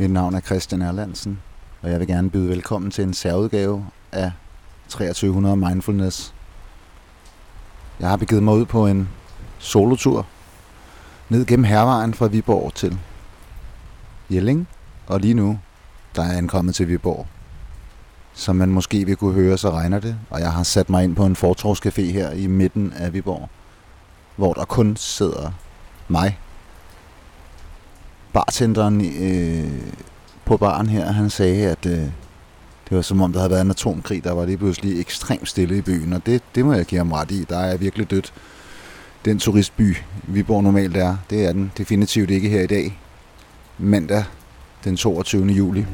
Mit navn er Christian Erlandsen, og jeg vil gerne byde velkommen til en særudgave af 2300 Mindfulness. Jeg har begivet mig ud på en solotur ned gennem hervejen fra Viborg til Jelling, og lige nu der er jeg ankommet til Viborg. Som man måske vil kunne høre, så regner det, og jeg har sat mig ind på en fortorvscafé her i midten af Viborg, hvor der kun sidder mig. Bartenderen øh, på baren her, han sagde, at øh, det var som om, der havde været en atomkrig, der var lige pludselig ekstremt stille i byen, og det, det må jeg give ham ret i. Der er virkelig dødt. Den turistby, vi bor normalt er, det er den definitivt ikke her i dag. Mandag den 22. juli.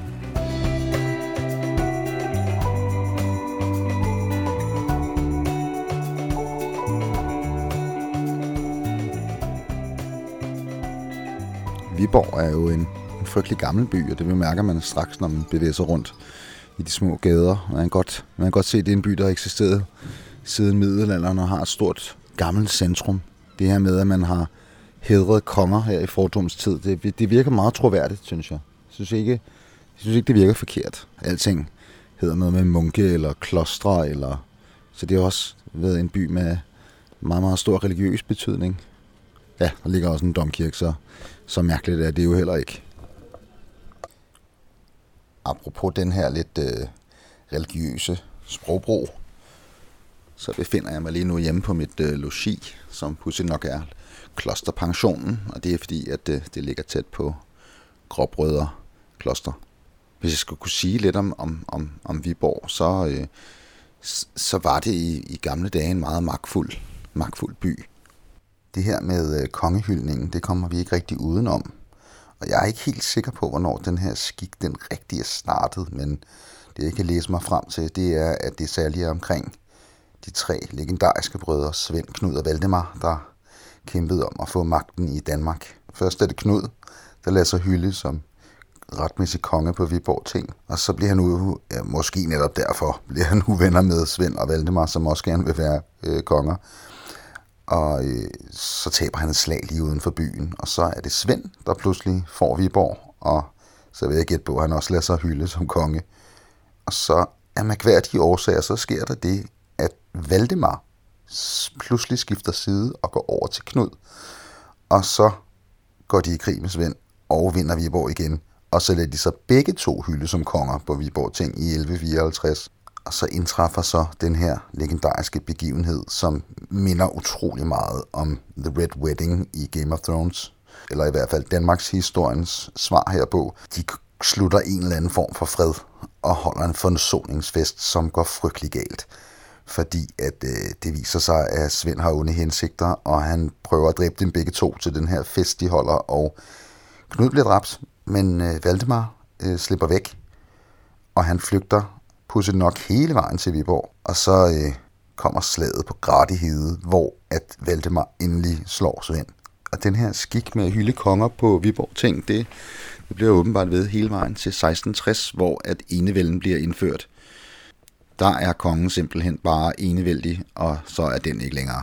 Viborg er jo en, en frygtelig gammel by, og det bemærker man straks, når man bevæger sig rundt i de små gader. Man kan godt, man kan godt se, at det er en by, der har eksisteret siden middelalderen og har et stort gammelt centrum. Det her med, at man har hedret konger her i fordoms tid, det, det virker meget troværdigt, synes jeg. Jeg synes ikke, jeg synes ikke, det virker forkert. Alting hedder noget med munke eller klostre, eller... så det har også været en by med meget, meget stor religiøs betydning. Ja, der ligger også en domkirke, så, så mærkeligt er det jo heller ikke. Apropos den her lidt øh, religiøse sprogbrug, så befinder jeg mig lige nu hjemme på mit øh, logi, som pludselig nok er klosterpensionen, og det er fordi, at det, det ligger tæt på Gråbrødre kloster. Hvis jeg skulle kunne sige lidt om, om, om, om Viborg, så, øh, så var det i, i gamle dage en meget magtfuld, magtfuld by. Det her med øh, kongehyldningen, det kommer vi ikke rigtig udenom. Og jeg er ikke helt sikker på, hvornår den her skik den rigtige er startet, men det jeg kan læse mig frem til, det er, at det særligt er omkring de tre legendariske brødre, Svend, Knud og Valdemar, der kæmpede om at få magten i Danmark. Først er det Knud, der lader sig hylde som retmæssig konge på Viborg ting. Og så bliver han nu, ja, måske netop derfor, bliver han nu venner med Svend og Valdemar, som også gerne vil være øh, konger. Og øh, så taber han et slag lige uden for byen, og så er det Svend, der pludselig får Viborg, og så vil jeg gætte på, at han også lader sig hylde som konge. Og så af mærkværdige årsager, så sker der det, at Valdemar pludselig skifter side og går over til Knud. Og så går de i krig med Svend og vinder Viborg igen. Og så lader de så begge to hylde som konger på Viborg Ting i 1154. Og så indtræffer så den her legendariske begivenhed, som minder utrolig meget om The Red Wedding i Game of Thrones. Eller i hvert fald Danmarks historiens svar herpå. De slutter en eller anden form for fred og holder en forsoningsfest, som går frygtelig galt fordi at øh, det viser sig, at Svend har onde hensigter, og han prøver at dræbe dem begge to til den her fest, de holder, og Knud bliver dræbt, men øh, Valdemar øh, slipper væk, og han flygter pudset nok hele vejen til Viborg, og så øh, kommer slaget på Gratihede, hvor at Valdemar endelig slår Svend. Og den her skik med at hylde konger på Viborg ting, det, det bliver åbenbart ved hele vejen til 1660, hvor at enevælden bliver indført der er kongen simpelthen bare enevældig, og så er den ikke længere.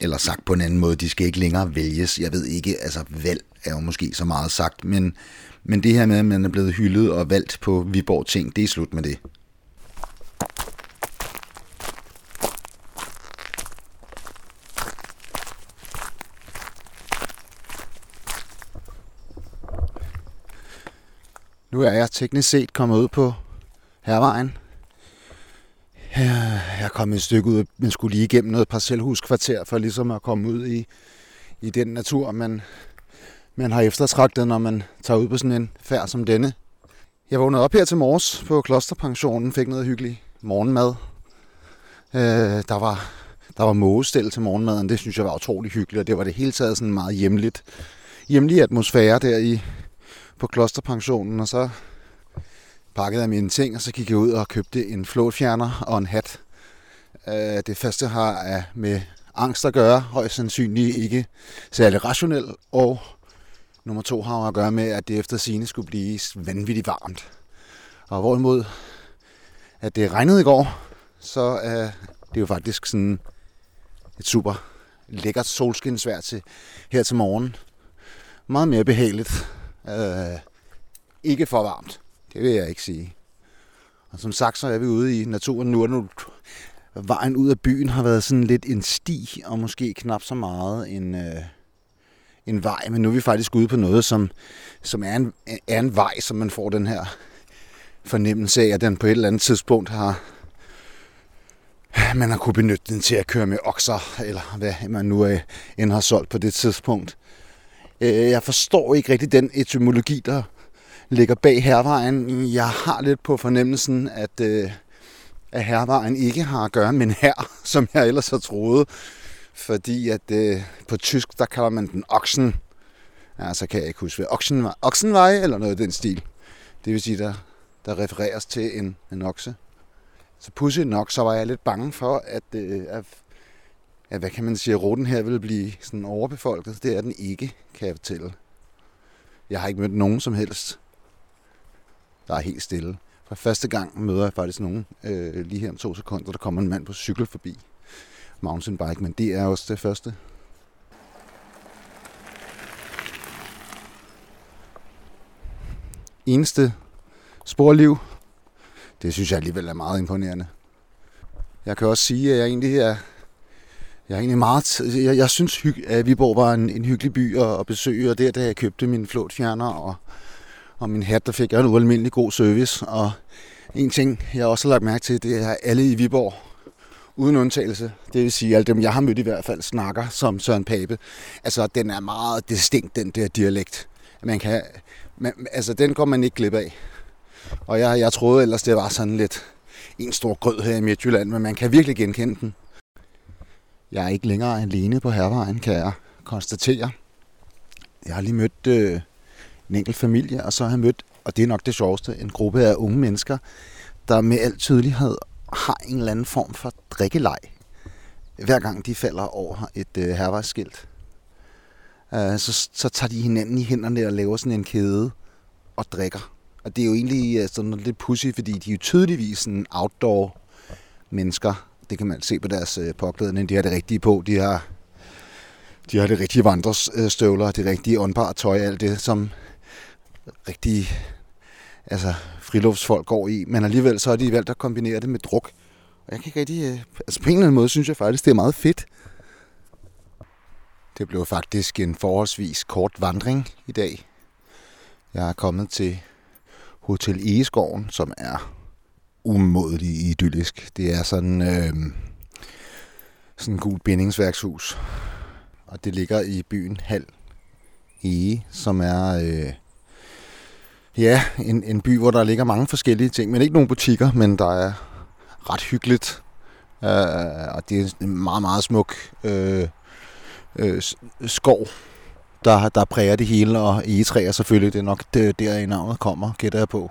Eller sagt på en anden måde, de skal ikke længere vælges. Jeg ved ikke, altså valg er jo måske så meget sagt, men, men det her med, at man er blevet hyldet og valgt på Viborg ting, det er slut med det. Nu er jeg teknisk set kommet ud på Hervejen, jeg kom et stykke ud, men skulle lige igennem noget parcelhuskvarter for ligesom at komme ud i, i den natur, man, man har eftertragtet, når man tager ud på sådan en færd som denne. Jeg vågnede op her til morges på klosterpensionen, fik noget hyggelig morgenmad. Øh, der var der var mågestel til morgenmaden, det synes jeg var utrolig hyggeligt, og det var det hele taget sådan meget hjemligt, hjemlig atmosfære der i, på klosterpensionen, og så pakkede jeg mine ting, og så gik jeg ud og købte en flåtfjerner og en hat. Øh, det første har med angst at gøre, højst sandsynligt ikke særlig rationel, og nummer to har at gøre med, at det efter sine skulle blive vanvittigt varmt. Og hvorimod, at det regnede i går, så er det jo faktisk sådan et super lækkert solskinsvær til her til morgen. Meget mere behageligt. Øh, ikke for varmt. Det vil jeg ikke sige. Og som sagt, så er vi ude i naturen nu, og nu vejen ud af byen har været sådan lidt en sti, og måske knap så meget en, øh, en vej, men nu er vi faktisk ude på noget, som, som er, en, er en vej, som man får den her fornemmelse af, at den på et eller andet tidspunkt har man har kunne benytte den til at køre med okser, eller hvad man nu øh, end har solgt på det tidspunkt. Øh, jeg forstår ikke rigtig den etymologi, der ligger bag hervejen. Jeg har lidt på fornemmelsen, at, øh, at hervejen ikke har at gøre med en her, som jeg ellers har troet. Fordi at øh, på tysk, der kalder man den oksen. Altså kan jeg ikke huske, hvad oksenvej, oksenvej eller noget af den stil. Det vil sige, der, der refereres til en, en okse. Så pudsigt nok, så var jeg lidt bange for, at, øh, at, ja, hvad kan man sige, at ruten her vil blive sådan overbefolket. Det er den ikke, kan jeg fortælle. Jeg har ikke mødt nogen som helst, der er helt stille. For første gang møder jeg faktisk nogen, øh, lige her om to sekunder, der kommer en mand på cykel forbi. Mountainbike, men det er også det første. Eneste sporliv, det synes jeg alligevel er meget imponerende. Jeg kan også sige, at jeg egentlig er, jeg er egentlig meget, jeg, jeg synes, at Viborg var en, en hyggelig by at, at besøge, og der, da jeg købte min flåtfjerner og, og min hat, der fik jeg en ualmindelig god service. Og en ting, jeg også har lagt mærke til, det er, at alle i Viborg, uden undtagelse, det vil sige, alle dem, jeg har mødt i hvert fald, snakker som Søren Pape. Altså, den er meget distinkt, den der dialekt. Man kan, man, altså, den går man ikke glip af. Og jeg, jeg troede ellers, det var sådan lidt en stor grød her i Midtjylland, men man kan virkelig genkende den. Jeg er ikke længere alene på hervejen, kan jeg konstatere. Jeg har lige mødt øh, en enkelt familie, og så har jeg mødt, og det er nok det sjoveste, en gruppe af unge mennesker, der med al tydelighed har en eller anden form for drikkeleg, hver gang de falder over et øh, hervejsskilt. Øh, så, så tager de hinanden i hænderne og laver sådan en kæde og drikker. Og det er jo egentlig øh, sådan lidt pussy, fordi de er jo tydeligvis sådan outdoor mennesker. Det kan man se på deres øh, påklædning. De har det rigtige på. De har, de har det rigtige vandrestøvler, det rigtige åndbare tøj, alt det, som rigtige altså, friluftsfolk går i. Men alligevel så har de valgt at kombinere det med druk. Og jeg kan ikke rigtig... Øh, altså på en eller anden måde synes jeg faktisk, det er meget fedt. Det blev faktisk en forholdsvis kort vandring i dag. Jeg er kommet til Hotel Egeskoven, som er umådelig idyllisk. Det er sådan, øh, sådan et gult bindingsværkshus. Og det ligger i byen Hal Ege, som er øh, ja, en, en by, hvor der ligger mange forskellige ting. Men ikke nogen butikker, men der er ret hyggeligt. Øh, og det er en meget, meget smuk øh, øh, skov, der, der præger det hele, og egetræer selvfølgelig, det er nok det, der i navnet kommer, gætter jeg på.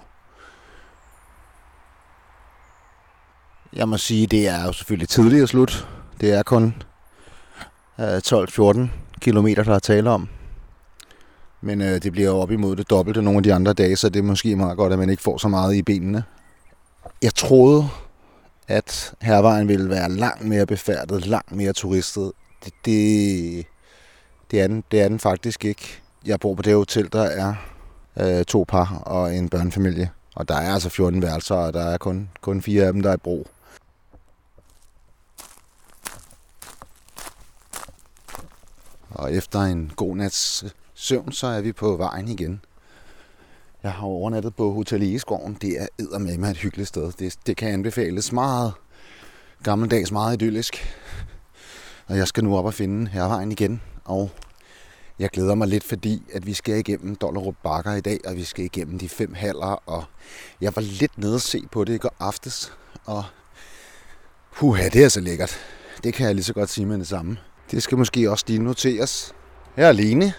Jeg må sige, det er jo selvfølgelig tidligere slut. Det er kun øh, 12-14 kilometer, der er tale om. Men øh, det bliver jo op imod det dobbelte nogle af de andre dage, så det er måske meget godt, at man ikke får så meget i benene. Jeg troede, at hervejen ville være langt mere befærdet, langt mere turistet. Det, det, det, er den, det er den faktisk ikke. Jeg bor på det hotel, der er øh, to par og en børnefamilie. Og der er altså 14 værelser, og der er kun, kun fire af dem, der er i brug. Og efter en god nats søvn, så er vi på vejen igen. Jeg har overnattet på Hotel Egeskoven. Det er med et hyggeligt sted. Det, det kan anbefales meget gammeldags, meget idyllisk. Og jeg skal nu op og finde hervejen igen. Og jeg glæder mig lidt, fordi at vi skal igennem Dollerup Bakker i dag, og vi skal igennem de fem haller. Og jeg var lidt nede at se på det i går aftes. Og puha, det er så lækkert. Det kan jeg lige så godt sige med det samme. Det skal måske også lige noteres. Jeg er alene.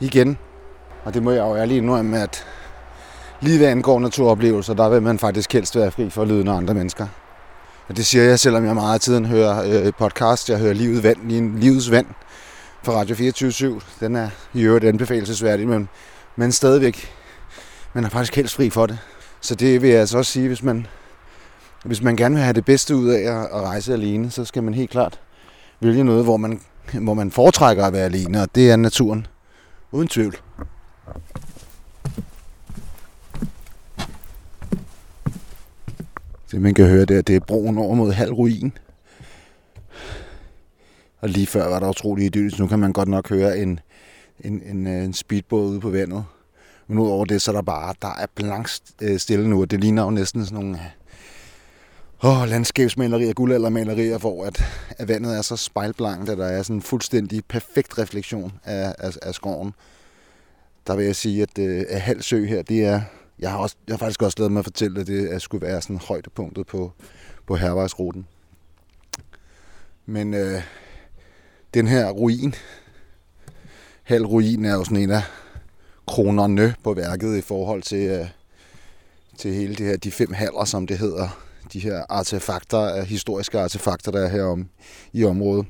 Igen. Og det må jeg jo ærligt indrømme, at lige hvad angår naturoplevelser, der vil man faktisk helst være fri for lyden af andre mennesker. Og det siger jeg, selvom jeg meget af tiden hører øh, podcast. Jeg hører Livet Vand, Livets Vand fra Radio 24 Den er i øvrigt anbefalesværdig, men, men stadigvæk, man er faktisk helst fri for det. Så det vil jeg altså også sige, hvis man, hvis man gerne vil have det bedste ud af at rejse alene, så skal man helt klart vælge noget, hvor man, hvor man foretrækker at være alene, og det er naturen. Uden tvivl. Det man kan høre der, det er broen over mod halv ruin. Og lige før var der utrolig idyllisk. Nu kan man godt nok høre en, en, en, øh, en speedbåd ude på vandet. Men udover det, så er der bare, der er blank øh, stille nu, og det ligner jo næsten sådan nogle åh, landskabsmalerier, guldaldermalerier, hvor at, at vandet er så spejlblankt, at der er sådan en fuldstændig perfekt refleksion af, af, af skoven. Der vil jeg sige, at, øh, at Halsø her, det er, jeg har, også, jeg har faktisk også lavet mig at fortælle, at det skulle være sådan højdepunktet på, på hervejsruten. Men øh, den her ruin, halv ruin er jo sådan en af kronerne på værket i forhold til, øh, til hele det her, de fem haller, som det hedder. De her artefakter, historiske artefakter, der er herom i området.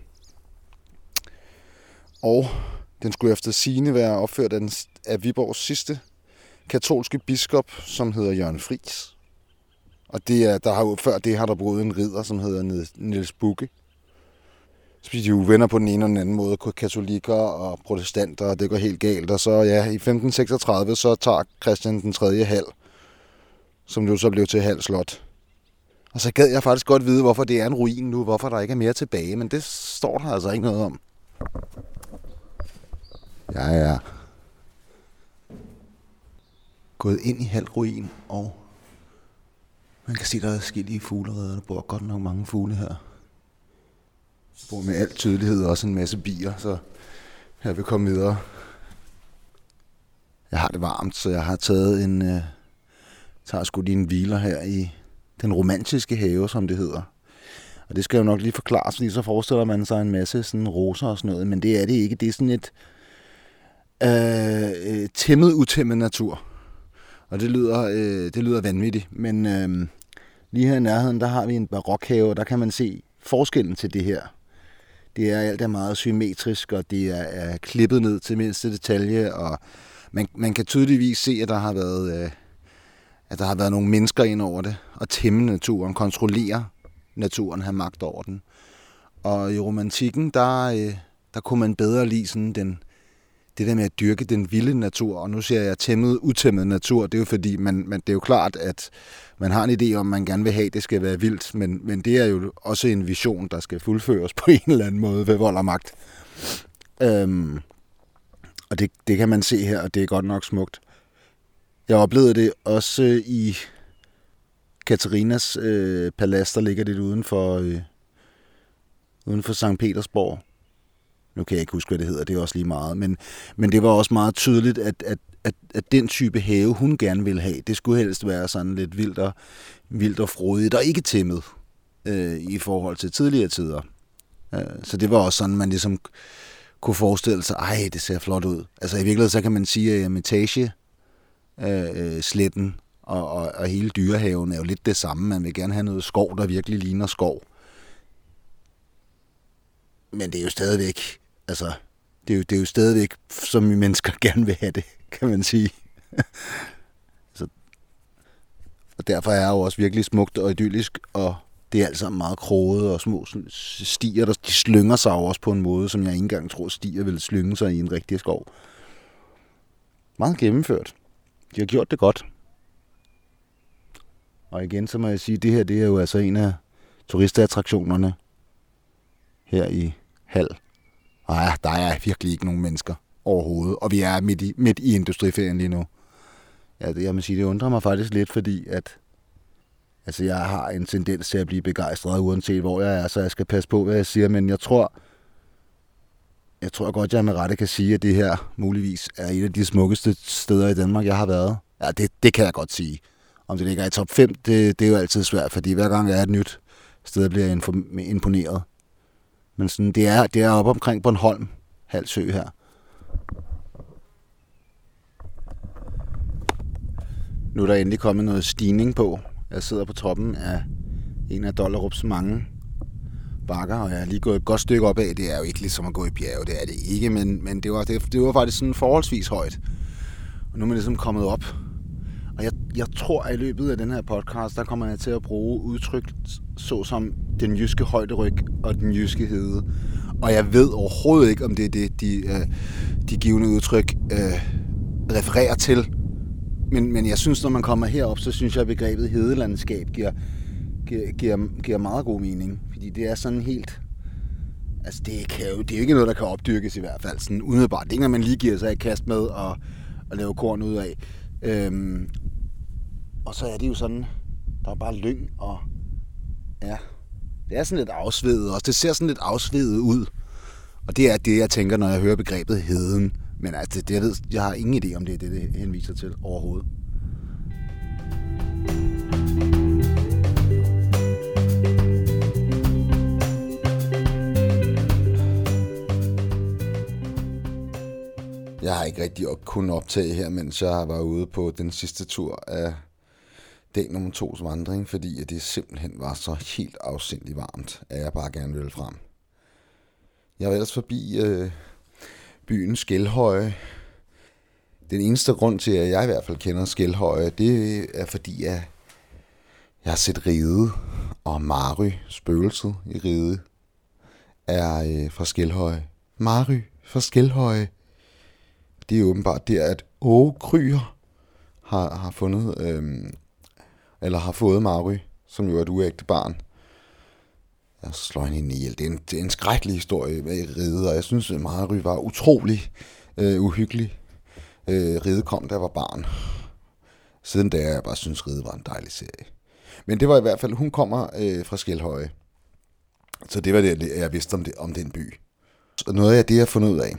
Og den skulle efter sine være opført af, den, af Viborgs sidste katolske biskop, som hedder Jørgen Fris. Og det er, der har jo, før det har der boet en ridder, som hedder Niels Bukke. Så de jo venner på den ene og den anden måde, katolikker og protestanter, og det går helt galt. Og så ja, i 1536, så tager Christian den 3. hal, som jo så blev til halv slot. Og så gad jeg faktisk godt vide, hvorfor det er en ruin nu, hvorfor der ikke er mere tilbage, men det står der altså ikke noget om. Jeg er gået ind i halv ruin, og man kan se, der er skille fuglereder. Der bor godt nok mange fugle her. Der bor med al tydelighed også en masse bier, så jeg vil komme videre. Jeg har det varmt, så jeg har taget en... Øh, tager sgu lige en hviler her i den romantiske have, som det hedder. Og det skal jo nok lige forklares, fordi så forestiller man sig en masse sådan roser og sådan noget, men det er det ikke. Det er sådan et øh, øh, tæmmet, utæmmet natur. Og det lyder, øh, det lyder vanvittigt. Men øh, lige her i nærheden, der har vi en barokhave, og der kan man se forskellen til det her. Det er alt er meget symmetrisk, og det er, er klippet ned til mindste detalje, og man, man kan tydeligvis se, at der har været... Øh, at der har været nogle mennesker ind over det, og tæmme naturen, kontrollere naturen, have magt over den. Og i romantikken, der, øh, der kunne man bedre lide sådan den, det der med at dyrke den vilde natur, og nu siger jeg tæmmet, utæmmet natur, det er jo fordi, man, man, det er jo klart, at man har en idé om, man gerne vil have, at det skal være vildt, men, men det er jo også en vision, der skal fuldføres på en eller anden måde ved vold og magt. Øhm, og det, det kan man se her, og det er godt nok smukt. Jeg oplevede det også øh, i Katarinas øh, palads, der ligger lidt uden for, øh, uden for St. Petersborg. Nu kan jeg ikke huske, hvad det hedder, det er også lige meget. Men, men det var også meget tydeligt, at, at, at, at den type have, hun gerne ville have, det skulle helst være sådan lidt vildt og, vildt og frodigt og ikke tæmmet øh, i forhold til tidligere tider. Øh, så det var også sådan, man ligesom kunne forestille sig, ej, det ser flot ud. Altså i virkeligheden, så kan man sige, at Metage Øh, øh, sletten og, og, og hele dyrehaven er jo lidt det samme. Man vil gerne have noget skov, der virkelig ligner skov. Men det er jo stadigvæk, altså, det er jo, det er jo stadigvæk, som vi mennesker gerne vil have det, kan man sige. Så, og derfor er det jo også virkelig smukt og idyllisk, og det er altså meget kroget og små stier, der, de slynger sig jo også på en måde, som jeg ikke engang tror, stier vil slynge sig i en rigtig skov. Meget gennemført. De har gjort det godt. Og igen, så må jeg sige, at det her det er jo altså en af turistattraktionerne her i Hal. Og ja, der er virkelig ikke nogen mennesker overhovedet, og vi er midt i, midt i industriferien lige nu. Ja, det, jeg må sige, det undrer mig faktisk lidt, fordi at altså, jeg har en tendens til at blive begejstret, uanset hvor jeg er, så jeg skal passe på, hvad jeg siger, men jeg tror, jeg tror godt, jeg med rette kan sige, at det her muligvis er et af de smukkeste steder i Danmark, jeg har været. Ja, det, det kan jeg godt sige. Om det ligger i top 5, det, det er jo altid svært, fordi hver gang jeg er et nyt sted, bliver jeg imponeret. Men sådan, det, er, det er oppe omkring Bornholm, Halsø her. Nu er der endelig kommet noget stigning på. Jeg sidder på toppen af en af Dollerups mange bakker, og jeg er lige gået et godt stykke opad. Det er jo ikke ligesom at gå i bjerge, det er det ikke, men, men det, var, det, det var faktisk sådan forholdsvis højt. Og nu er man ligesom kommet op. Og jeg, jeg tror, at i løbet af den her podcast, der kommer jeg til at bruge udtryk såsom den jyske højderyg og den jyske hede. Og jeg ved overhovedet ikke, om det er det, de, øh, de givende udtryk øh, refererer til. Men, men jeg synes, når man kommer herop, så synes jeg, at begrebet hedelandskab giver giver, giver, giver meget god mening, fordi det er sådan helt... Altså, det, kan jo, det er jo ikke noget, der kan opdyrkes i hvert fald, sådan umiddelbart. Det er ikke noget, man lige giver sig et kast med og, og lave korn ud af. Øhm, og så er det jo sådan, der er bare lyng og... Ja, det er sådan lidt afsvedet også. Det ser sådan lidt afsvedet ud. Og det er det, jeg tænker, når jeg hører begrebet heden. Men altså, det, jeg, ved, jeg har ingen idé om det er det, det henviser til overhovedet. Jeg har ikke rigtig op, kunnet optage her, mens jeg var ude på den sidste tur af dag nummer tos vandring, fordi det simpelthen var så helt afsindigt varmt, at jeg bare gerne ville frem. Jeg var ellers forbi øh, byen Skelhøje. Den eneste grund til, at jeg i hvert fald kender Skelhøje, det er fordi, at jeg har set Ride og Mary, spøgelset i Ride, er øh, fra Skelhøje. Mary fra Skelhøje. Det er åbenbart der, at Åge Kryer har, har fundet, øhm, eller har fået Mary, som jo er et uægte barn. Jeg slår hende ihjel. Det er en, det er en skrækkelig historie med Ride, og jeg synes, at Mary var utrolig øh, uhyggelig. Øh, Ride kom, da jeg var barn. Siden da jeg bare synes, Ride var en dejlig serie. Men det var i hvert fald, hun kommer øh, fra Skelhøje. Så det var det, jeg vidste om, det, om den by. Så noget af det, jeg har fundet ud af,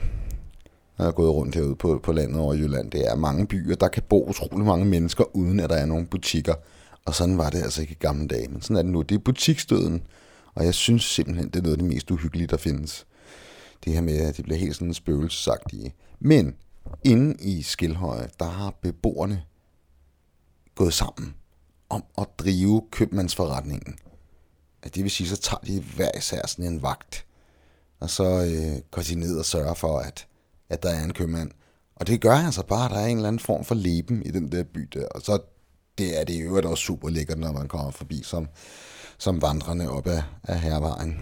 når jeg er gået rundt herude på, på landet over Jylland, det er mange byer, der kan bo utrolig mange mennesker, uden at der er nogen butikker. Og sådan var det altså ikke i gamle dage, men sådan er det nu. Det er butikstøden, og jeg synes simpelthen, det er noget af det mest uhyggelige, der findes. Det her med, at det bliver helt sådan spøgelsesagtige. Men inde i Skilhøje, der har beboerne gået sammen om at drive købmandsforretningen. At Det vil sige, så tager de hver især sådan en vagt, og så øh, går de ned og sørger for, at, at der er en købmand. Og det gør altså bare, at der er en eller anden form for leben i den der by der. Og så det er det i øvrigt også super lækkert, når man kommer forbi som, som vandrende op ad, af hervejen.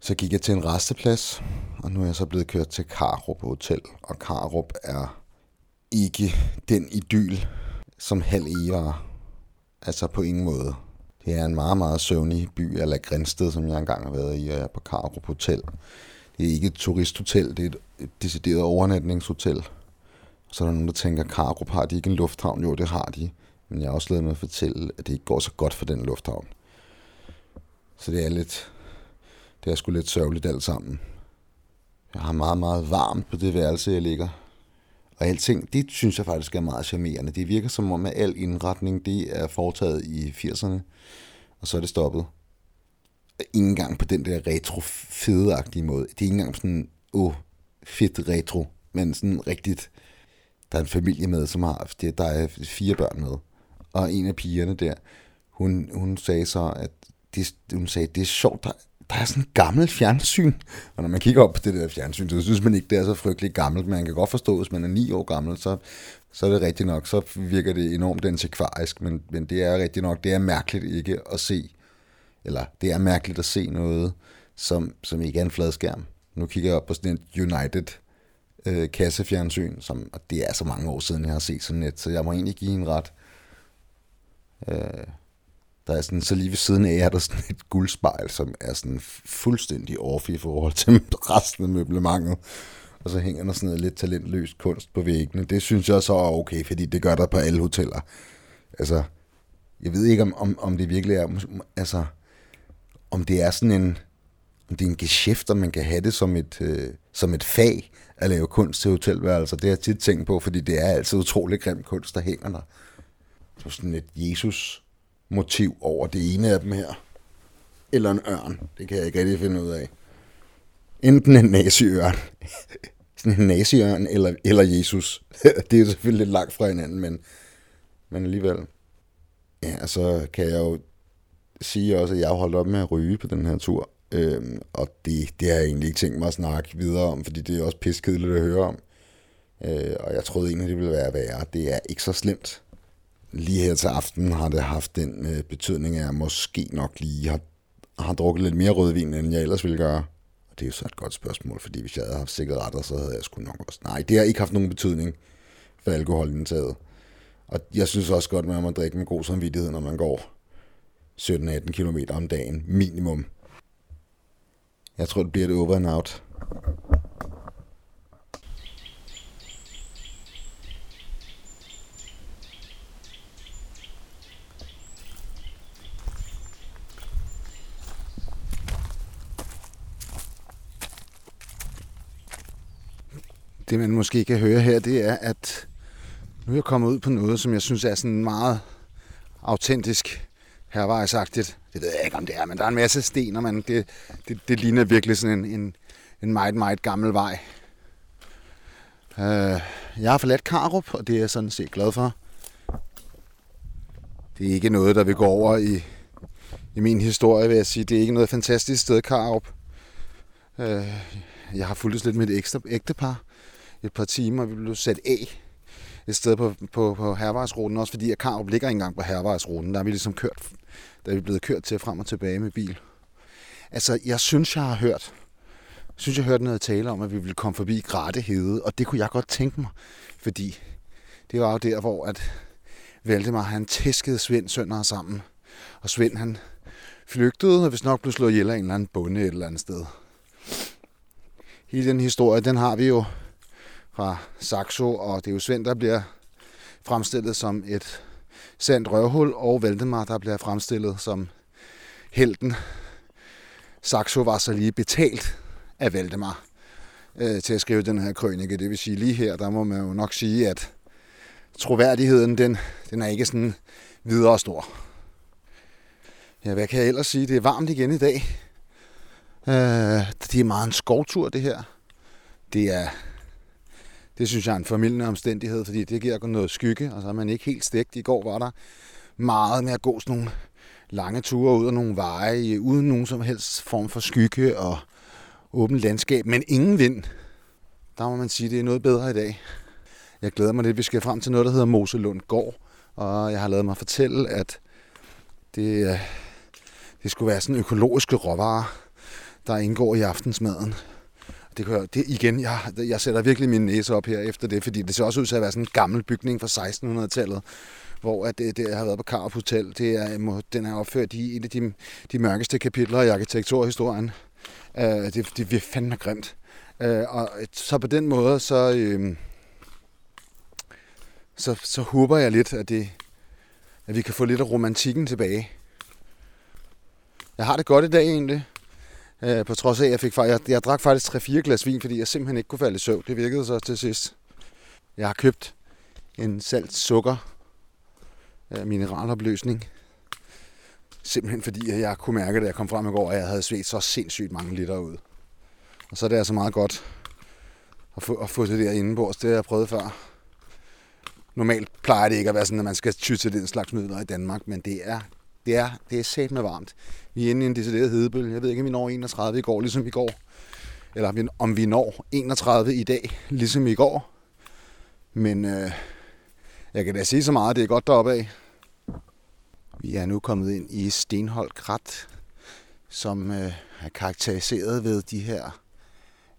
Så gik jeg til en resteplads, og nu er jeg så blevet kørt til Karup Hotel. Og Karup er ikke den idyl, som halv var. Altså på ingen måde. Det er en meget, meget søvnig by, eller Grænsted, som jeg engang har været i, og jeg er på Karup Hotel. Det er ikke et turisthotel, det er et decideret overnatningshotel. Så er der nogen, der tænker, Karup har de ikke en lufthavn? Jo, det har de. Men jeg har også lavet mig at fortælle, at det ikke går så godt for den lufthavn. Så det er lidt, det er sgu lidt sørgeligt alt sammen. Jeg har meget, meget varmt på det værelse, jeg ligger. Og alting, det synes jeg faktisk er meget charmerende. Det virker som om, at al indretning, det er foretaget i 80'erne, og så er det stoppet ikke engang på den der retro fedeagtige måde. Det er ikke engang sådan, åh, oh, fedt retro, men sådan rigtigt. Der er en familie med, som har, der er fire børn med og en af pigerne der, hun, hun sagde så, at det, hun sagde, det er sjovt, der, der er sådan en gammel fjernsyn. Og når man kigger op på det der fjernsyn, så synes man ikke, det er så frygteligt gammelt. Man kan godt forstå, hvis man er ni år gammel, så, så er det rigtigt nok. Så virker det enormt antikvarisk, men, men det er rigtigt nok. Det er mærkeligt ikke at se, eller det er mærkeligt at se noget, som, som ikke er en fladskærm. Nu kigger jeg op på sådan en United øh, kassefjernsyn, som, og det er så mange år siden, jeg har set sådan et, så jeg må egentlig give en ret. Øh, der er sådan, så lige ved siden af er der sådan et guldspejl, som er sådan fuldstændig off i forhold til resten af møblementet. Og så hænger der sådan noget lidt talentløst kunst på væggene. Det synes jeg så er okay, fordi det gør der på alle hoteller. Altså, jeg ved ikke, om, om, om det virkelig er, altså, om det er sådan en, om det er en geschæft, om man kan have det som et, øh, som et fag at lave kunst til hotelværelser. Det har jeg tit tænkt på, fordi det er altid utrolig grim kunst, der hænger der. Så sådan et Jesus-motiv over det ene af dem her. Eller en ørn. Det kan jeg ikke rigtig finde ud af. Enten en naziørn. sådan en naziørn eller, eller Jesus. det er selvfølgelig lidt langt fra hinanden, men, men alligevel. Ja, så kan jeg jo sige også, at jeg har holdt op med at ryge på den her tur. Øhm, og det, det har jeg egentlig ikke tænkt mig at snakke videre om, fordi det er også piskedeligt at høre om. Øh, og jeg troede egentlig, det ville være værre. Det er ikke så slemt lige her til aften har det haft den øh, betydning, at jeg måske nok lige har, har drukket lidt mere rødvin, end jeg ellers ville gøre. Og det er jo så et godt spørgsmål, fordi hvis jeg havde haft cigaretter, så havde jeg sgu nok også... Nej, det har ikke haft nogen betydning for alkoholindtaget. Og jeg synes også godt, at man må drikke med god samvittighed, når man går 17-18 km om dagen minimum. Jeg tror, det bliver det over and out. Det man måske kan høre her, det er, at nu er jeg kommet ud på noget, som jeg synes er sådan meget autentisk her var sagt, Det det ved jeg ikke, om det er, men der er en masse sten, og man, det, det, det ligner virkelig sådan en, en, en meget, meget gammel vej. Uh, jeg har forladt Karup, og det er jeg sådan set glad for. Det er ikke noget, der vil gå over i, i min historie, vil jeg sige. Det er ikke noget fantastisk sted, Karup. Uh, jeg har fulgt lidt med et ekstra ægtepar et par timer. Vi blev sat af et sted på, på, på Hervejsruten, også fordi at Karup ligger ikke engang på Hervejsruten. Der er vi ligesom kørt, der er vi blevet kørt til frem og tilbage med bil. Altså, jeg synes, jeg har hørt, synes, jeg har hørt noget tale om, at vi ville komme forbi Grattehede, og det kunne jeg godt tænke mig, fordi det var jo der, hvor at Valdemar, han tæskede Svend sønder sammen, og Svend, han flygtede, og hvis nok blev slået ihjel af en eller anden bonde et eller andet sted. Hele den historie, den har vi jo fra Saxo, og det er jo Svend, der bliver fremstillet som et sandt røvhul, og Valdemar, der bliver fremstillet som helten. Saxo var så lige betalt af Valdemar øh, til at skrive den her krønike. Det vil sige lige her, der må man jo nok sige, at troværdigheden, den, den er ikke sådan videre stor. Ja, hvad kan jeg ellers sige? Det er varmt igen i dag. Øh, det er meget en skovtur, det her. Det er det synes jeg er en formidlende omstændighed, fordi det giver noget skygge, og så er man ikke helt stegt. I går var der meget med at gå sådan nogle lange ture ud af nogle veje, uden nogen som helst form for skygge og åbent landskab, men ingen vind. Der må man sige, at det er noget bedre i dag. Jeg glæder mig lidt. Vi skal frem til noget, der hedder Moselund Gård, og jeg har lavet mig fortælle, at det, øh, det skulle være sådan økologiske råvarer, der indgår i aftensmaden det, kan, det igen, jeg, jeg sætter virkelig min næse op her efter det, fordi det ser også ud til at være sådan en gammel bygning fra 1600-tallet, hvor at det, det har været på Karup Hotel. Det er, den er opført i en af de, de mørkeste kapitler i arkitekturhistorien. Uh, det, det er fandme grimt. Uh, og så på den måde, så, øh, så, så håber jeg lidt, at, det, at vi kan få lidt af romantikken tilbage. Jeg har det godt i dag egentlig. Øh, på trods af, at jeg fik jeg, jeg drak faktisk 3-4 glas vin, fordi jeg simpelthen ikke kunne falde i søvn. Det virkede så til sidst. Jeg har købt en salt sukker øh, mineralopløsning. Simpelthen fordi jeg kunne mærke, da jeg kom frem i går, at jeg havde svedt så sindssygt mange liter ud. Og så er det altså meget godt at få, at få det der indenbords. Det har jeg prøvet før. Normalt plejer det ikke at være sådan, at man skal ty til den slags midler i Danmark, men det er det er, det er sat med varmt. Vi er inde i en decideret hedebølge. Jeg ved ikke, om vi når 31 i går, ligesom i går. Eller om vi når 31 i dag, ligesom i går. Men øh, jeg kan da sige så meget, det er godt deroppe af. Vi er nu kommet ind i Stenholt Krat, som øh, er karakteriseret ved de her,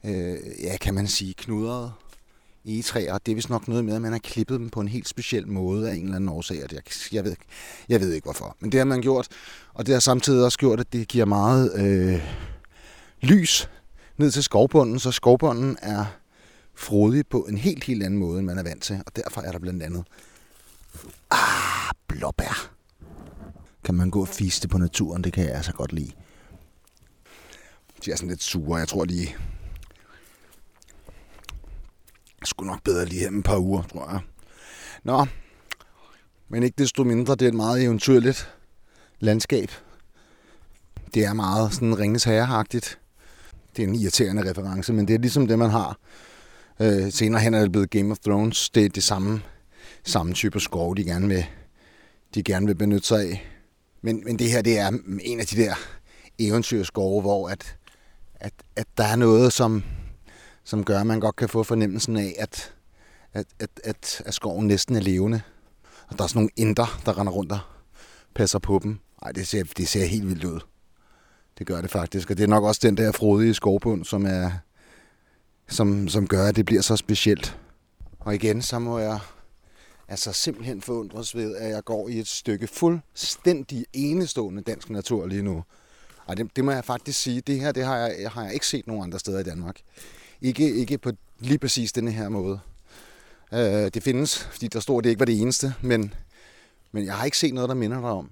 øh, ja, kan man sige, knudrede egetræer. Det er vist nok noget med, at man har klippet dem på en helt speciel måde af en eller anden årsag. Jeg, jeg, ved, jeg ved ikke hvorfor. Men det har man gjort. Og det har samtidig også gjort, at det giver meget øh, lys ned til skovbunden, så skovbunden er frodig på en helt, helt anden måde, end man er vant til. Og derfor er der blandt andet ah, blåbær. Kan man gå og fiste på naturen, det kan jeg altså godt lide. De er sådan lidt sure. Jeg tror, de skulle nok bedre lige hjem et par uger, tror jeg. Nå, men ikke desto mindre, det er et meget eventyrligt landskab. Det er meget sådan ringes herreagtigt. Det er en irriterende reference, men det er ligesom det, man har. Øh, senere hen er det blevet Game of Thrones. Det er det samme, samme type skov, de gerne vil, de gerne vil benytte sig af. Men, men det her, det er en af de der eventyrskove, hvor at, at, at der er noget, som som gør, at man godt kan få fornemmelsen af, at, at, at, at, at skoven næsten er levende. Og der er sådan nogle inder, der render rundt og passer på dem. Ej, det ser, det ser helt vildt ud. Det gør det faktisk. Og det er nok også den der frodige skovbund, som, er, som, som gør, at det bliver så specielt. Og igen, så må jeg altså simpelthen forundres ved, at jeg går i et stykke fuldstændig enestående dansk natur lige nu. Og det, det må jeg faktisk sige, det her det har, jeg, har jeg ikke set nogen andre steder i Danmark. Ikke, ikke på lige præcis denne her måde. Øh, det findes, fordi der står, det ikke var det eneste, men, men jeg har ikke set noget, der minder dig om.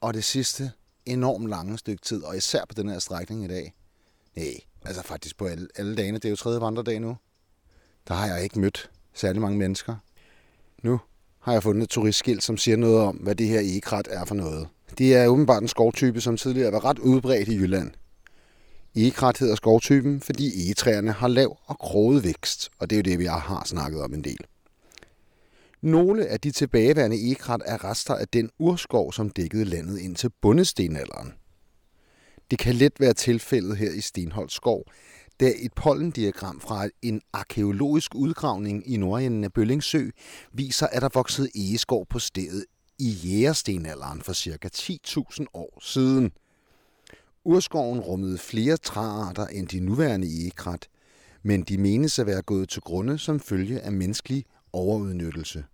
Og det sidste enormt lange stykke tid, og især på den her strækning i dag. Nej, altså faktisk på alle, alle dagene, det er jo tredje vandredag nu. Der har jeg ikke mødt særlig mange mennesker. Nu har jeg fundet et turistskilt, som siger noget om, hvad det her egekrat er for noget. Det er åbenbart en skovtype, som tidligere var ret udbredt i Jylland. Egekrat hedder skovtypen, fordi egetræerne har lav og kroget vækst, og det er jo det, vi har snakket om en del. Nogle af de tilbageværende egekrat er rester af den urskov, som dækkede landet ind til bundestenalderen. Det kan let være tilfældet her i Stenholds skov, da et pollendiagram fra en arkeologisk udgravning i nordenden af Bøllingsø viser, at der voksede egeskov på stedet i jægerstenalderen for ca. 10.000 år siden. Urskoven rummede flere træarter end de nuværende egekrat, men de menes at være gået til grunde som følge af menneskelig overudnyttelse.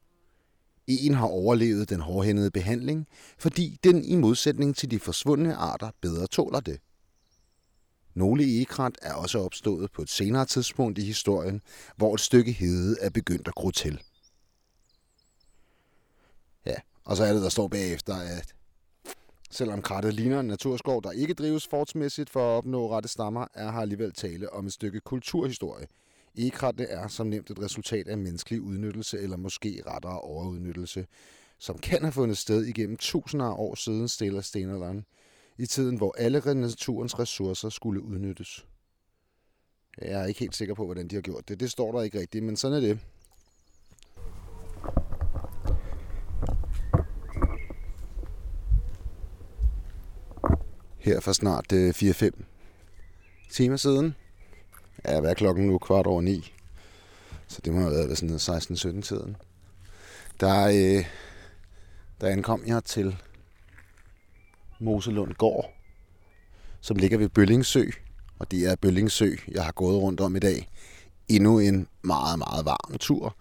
En har overlevet den hårdhændede behandling, fordi den i modsætning til de forsvundne arter bedre tåler det. Nogle egekrat er også opstået på et senere tidspunkt i historien, hvor et stykke hede er begyndt at gro til. Ja, og så er det, der står bagefter, at selvom krattet ligner en naturskov, der ikke drives fortsmæssigt for at opnå rette stammer, er her alligevel tale om et stykke kulturhistorie. Egekrattet er som nemt et resultat af menneskelig udnyttelse, eller måske rettere overudnyttelse, som kan have fundet sted igennem tusinder af år siden stille stenalderen, i tiden, hvor alle naturens ressourcer skulle udnyttes. Jeg er ikke helt sikker på, hvordan de har gjort det. Det står der ikke rigtigt, men sådan er det. Her for snart øh, 4-5 timer siden. Ja, hvad er klokken nu? Kvart over ni. Så det må have været sådan 16-17 tiden. Der, øh, der ankom jeg til Moselund Gård, som ligger ved Bøllingsø. Og det er Bøllingsø, jeg har gået rundt om i dag. Endnu en meget, meget varm tur.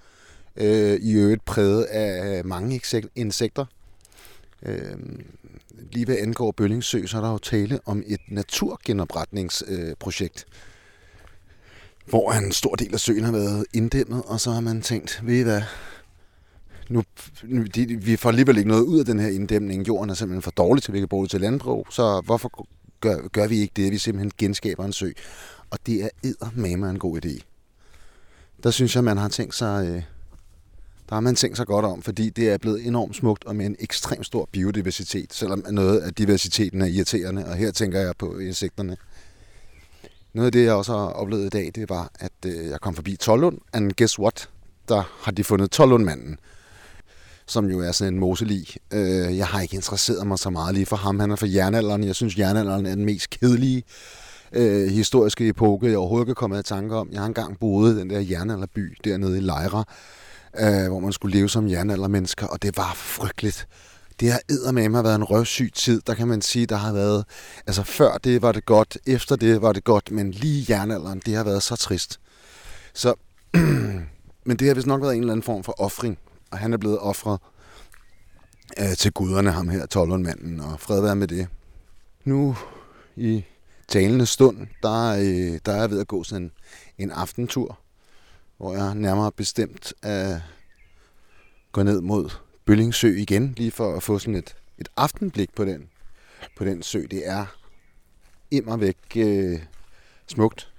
Øh, I øvrigt præget af mange insekter. Øh, lige ved angår Bøllingsø, så er der jo tale om et naturgenopretningsprojekt, øh, hvor en stor del af søen har været inddæmmet, og så har man tænkt, ved I hvad, nu, nu de, vi får alligevel ikke noget ud af den her inddæmning. Jorden er simpelthen for dårlig til, at vi kan bruge det til landbrug, så hvorfor gør, gør vi ikke det, at vi simpelthen genskaber en sø? Og det er eddermame en god idé. Der synes jeg, man har tænkt sig, øh, der har man tænkt sig godt om, fordi det er blevet enormt smukt og med en ekstrem stor biodiversitet, selvom noget af diversiteten er irriterende, og her tænker jeg på insekterne. Noget af det, jeg også har oplevet i dag, det var, at øh, jeg kom forbi Tollund, and guess what? Der har de fundet Tollundmanden som jo er sådan en moselig. Øh, jeg har ikke interesseret mig så meget lige for ham. Han er fra jernalderen. Jeg synes, jernalderen er den mest kedelige øh, historiske epoke, jeg overhovedet kan komme i tanke om. Jeg har engang boet i den der jernalderby dernede i Lejre, øh, hvor man skulle leve som jernaldermennesker, og det var frygteligt. Det har eddermame har været en røvsyg tid, der kan man sige, der har været, altså før det var det godt, efter det var det godt, men lige jernalderen, det har været så trist. Så, men det har vist nok været en eller anden form for offring og han er blevet offret øh, til guderne, ham her, Tollundmanden, og fred være med det. Nu i talende stund, der, øh, der er jeg ved at gå sådan en, en aftentur, hvor jeg nærmere bestemt øh, at gå ned mod Bøllingsø igen, lige for at få sådan et, et aftenblik på den, på den sø. Det er immer væk øh, smukt.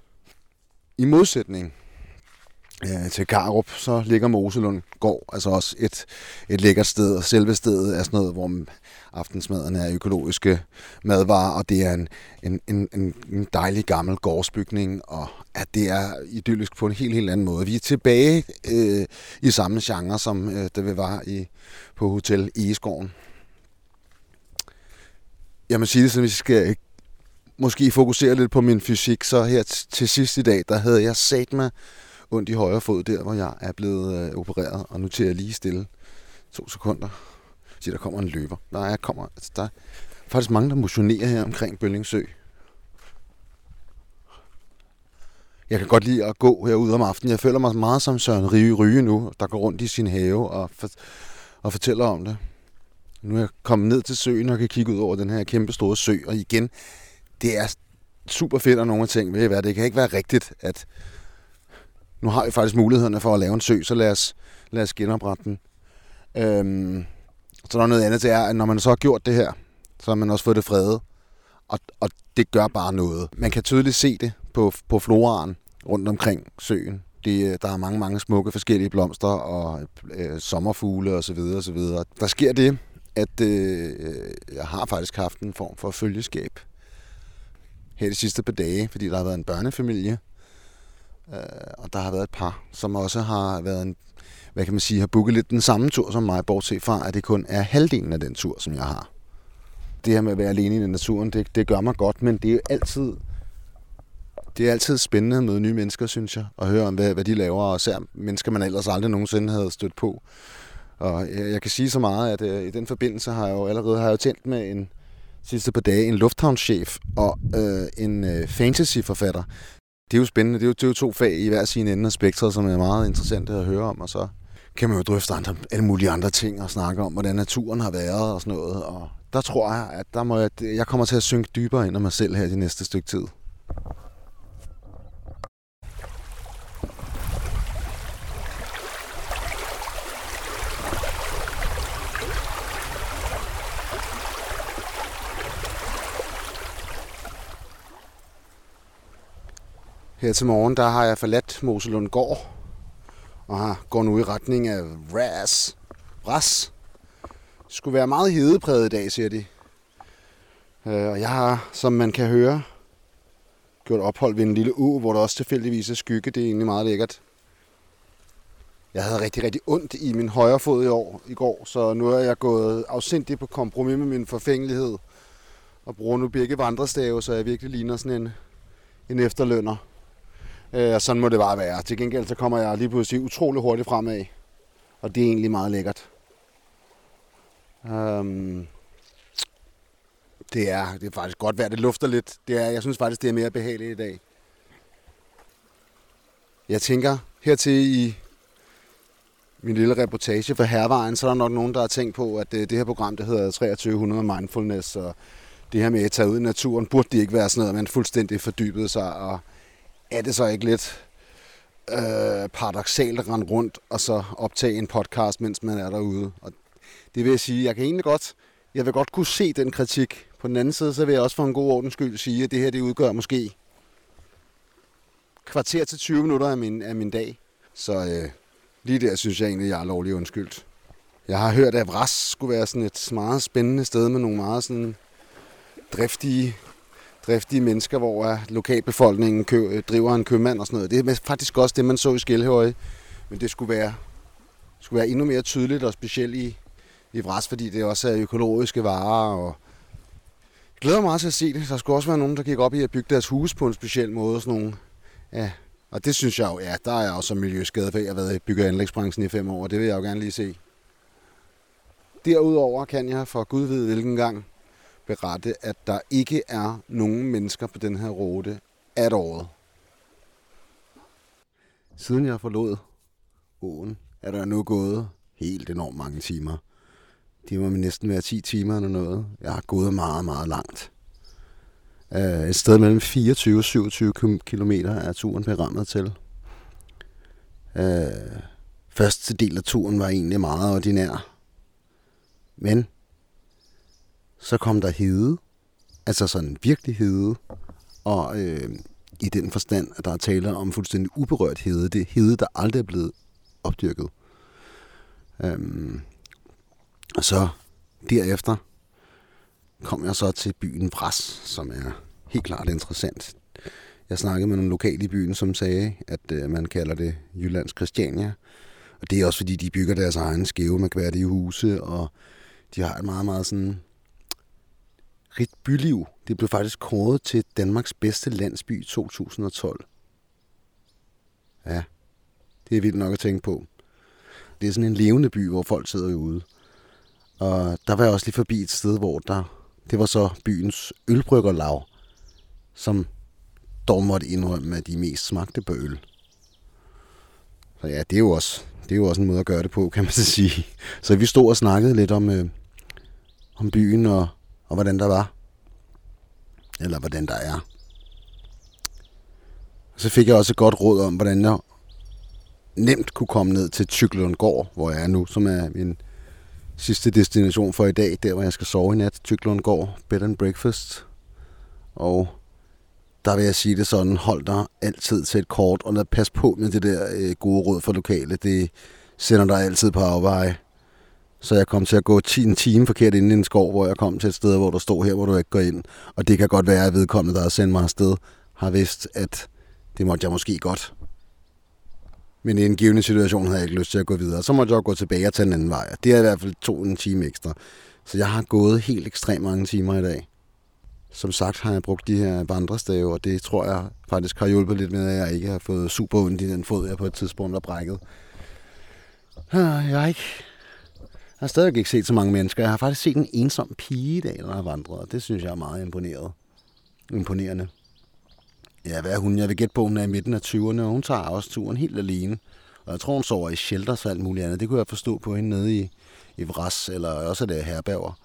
I modsætning øh, til Karup, så ligger Moselund Gård altså også et, et lækkert sted, og selve stedet er sådan noget, hvor aftensmaden er økologiske madvarer, og det er en, en, en, en dejlig gammel gårdsbygning, og at det er idyllisk på en helt, helt anden måde. Vi er tilbage øh, i samme genre, som øh, det vi var i, på Hotel Egeskoven. Jeg må sige det, så vi skal måske fokusere lidt på min fysik, så her til sidst i dag, der havde jeg sat mig ondt i højre fod, der hvor jeg er blevet øh, opereret, og nu til jeg lige stille to sekunder. Så der kommer en løber. Der er, kommer, altså, der er faktisk mange, der motionerer her omkring Bøllingsø. Jeg kan godt lide at gå herude om aftenen. Jeg føler mig meget som Søren Rive Ryge nu, der går rundt i sin have og, for, og fortæller om det. Nu er jeg kommet ned til søen og kan kigge ud over den her kæmpe store sø. Og igen, det er super fedt, og nogle ting ved hvad, det kan ikke være rigtigt, at nu har vi faktisk mulighederne for at lave en sø, så lad os, lad os genoprette den. Øhm, så der er noget andet er at når man så har gjort det her, så har man også fået det fredet. Og, og det gør bare noget. Man kan tydeligt se det på, på floraen rundt omkring søen. Det, øh, der er mange, mange smukke forskellige blomster og øh, sommerfugle osv. videre. Der sker det, at øh, jeg har faktisk haft en form for følgeskab her de sidste par dage, fordi der har været en børnefamilie, øh, og der har været et par, som også har været en, hvad kan man sige, har booket lidt den samme tur som mig, bortset fra, at det kun er halvdelen af den tur, som jeg har. Det her med at være alene i naturen, det, det gør mig godt, men det er jo altid, det er altid spændende at møde nye mennesker, synes jeg, og høre om, hvad, hvad de laver, og især mennesker, man ellers aldrig nogensinde havde stødt på. Og jeg, jeg kan sige så meget, at øh, i den forbindelse har jeg jo allerede har jeg jo tændt med en sidste par dage en lufthavnschef og øh, en øh, fantasyforfatter. Det er jo spændende. Det er jo, det er jo to fag i hver sin ende af spektret, som er meget interessante at høre om, og så kan man jo drøfte andre, alle mulige andre ting og snakke om, hvordan naturen har været og sådan noget. Og der tror jeg, at der må jeg, jeg kommer til at synke dybere ind af mig selv her de næste stykke tid. Her til morgen, der har jeg forladt Moselund Gård og har, går nu i retning af Ras. Ras. Det skulle være meget hedepræget i dag, siger de. Øh, og jeg har, som man kan høre, gjort ophold ved en lille u, hvor der også tilfældigvis er skygge. Det er egentlig meget lækkert. Jeg havde rigtig, rigtig ondt i min højre fod i, år, i går, så nu er jeg gået afsindigt på kompromis med min forfængelighed og bruger nu begge vandrestave, så jeg virkelig ligner sådan en, en efterlønner. Øh, og sådan må det bare være. Til gengæld så kommer jeg lige pludselig utrolig hurtigt fremad. Og det er egentlig meget lækkert. Um, det er, det er faktisk godt værd. Det lufter lidt. Det er, jeg synes faktisk, det er mere behageligt i dag. Jeg tænker, hertil i min lille reportage for Hervejen, så er der nok nogen, der har tænkt på, at det, det her program, det hedder 2300 Mindfulness, og det her med at tage ud i naturen, burde det ikke være sådan noget, at man fuldstændig fordybede sig og er det så ikke lidt øh, paradoxalt at rende rundt og så optage en podcast, mens man er derude? Og det vil jeg sige, jeg kan egentlig godt, jeg vil godt kunne se den kritik. På den anden side, så vil jeg også for en god ordens skyld sige, at det her det udgør måske kvarter til 20 minutter af min, af min dag. Så øh, lige der synes jeg egentlig, jeg er lovlig undskyldt. Jeg har hørt, at Vras skulle være sådan et meget spændende sted med nogle meget sådan driftige driftige mennesker, hvor lokalbefolkningen kø, øh, driver en købmand og sådan noget. Det er faktisk også det, man så i Skelhøje. Men det skulle være, skulle være endnu mere tydeligt og specielt i, i Vras, fordi det også er økologiske varer. Og jeg glæder mig meget til at se det. Der skulle også være nogen, der gik op i at bygge deres hus på en speciel måde. Sådan nogle, ja, og det synes jeg jo, ja, der er jeg også miljøskadet, for jeg har været i bygge- og anlægsbranchen i fem år, og det vil jeg jo gerne lige se. Derudover kan jeg for Gud ved hvilken gang berette, at der ikke er nogen mennesker på den her rute at året. Siden jeg forlod åen, er der nu gået helt enormt mange timer. Det må næsten være 10 timer eller noget. Jeg har gået meget, meget langt. Øh, et sted mellem 24 og 27 km er turen berammet til. Øh, første del af turen var egentlig meget ordinær. Men så kom der hede, altså sådan virkelig hede, og øh, i den forstand, at der er tale om fuldstændig uberørt hede. Det er hede, der aldrig er blevet opdyrket. Øhm, og så derefter kom jeg så til byen Vras, som er helt klart interessant. Jeg snakkede med nogle lokale i byen, som sagde, at øh, man kalder det Jyllands Christiania. Og det er også fordi, de bygger deres egen skæve med huse, og de har et meget, meget sådan rigt byliv. Det blev faktisk kåret til Danmarks bedste landsby i 2012. Ja, det er vildt nok at tænke på. Det er sådan en levende by, hvor folk sidder ude. Og der var jeg også lige forbi et sted, hvor der, det var så byens ølbryggerlav, som dog måtte indrømme, at de mest smagte på øl. Så ja, det er jo også, det er jo også en måde at gøre det på, kan man så sige. Så vi stod og snakkede lidt om, øh, om byen og, og hvordan der var. Eller hvordan der er. Så fik jeg også et godt råd om, hvordan jeg nemt kunne komme ned til Tyklundgård, hvor jeg er nu, som er min sidste destination for i dag, der hvor jeg skal sove i nat, Tyklundgård, Bed and Breakfast. Og der vil jeg sige det sådan, hold dig altid til et kort, og lad pas på med det der øh, gode råd for lokale. Det sender dig altid på afveje. Så jeg kom til at gå 10 en time forkert ind i en skov, hvor jeg kom til et sted, hvor der stod her, hvor du ikke går ind. Og det kan godt være, at vedkommende, der har sendt mig afsted, har vidst, at det måtte jeg måske godt. Men i en givende situation havde jeg ikke lyst til at gå videre. Så måtte jeg gå tilbage og tage en anden vej. Det er i hvert fald to en time ekstra. Så jeg har gået helt ekstremt mange timer i dag. Som sagt har jeg brugt de her vandrestave, og det tror jeg faktisk har hjulpet lidt med, at jeg ikke har fået super ondt i den fod, jeg på et tidspunkt har brækket. Ah, jeg har ikke jeg har stadig ikke set så mange mennesker. Jeg har faktisk set en ensom pige i dag, der har vandret, og det synes jeg er meget imponeret. imponerende. Ja, hvad er hun? Jeg vil gætte på, hun er i midten af 20'erne, og hun tager også turen helt alene. Og jeg tror, hun sover i shelters og alt muligt andet. Det kunne jeg forstå på hende nede i, i Vras, eller også er det herberger.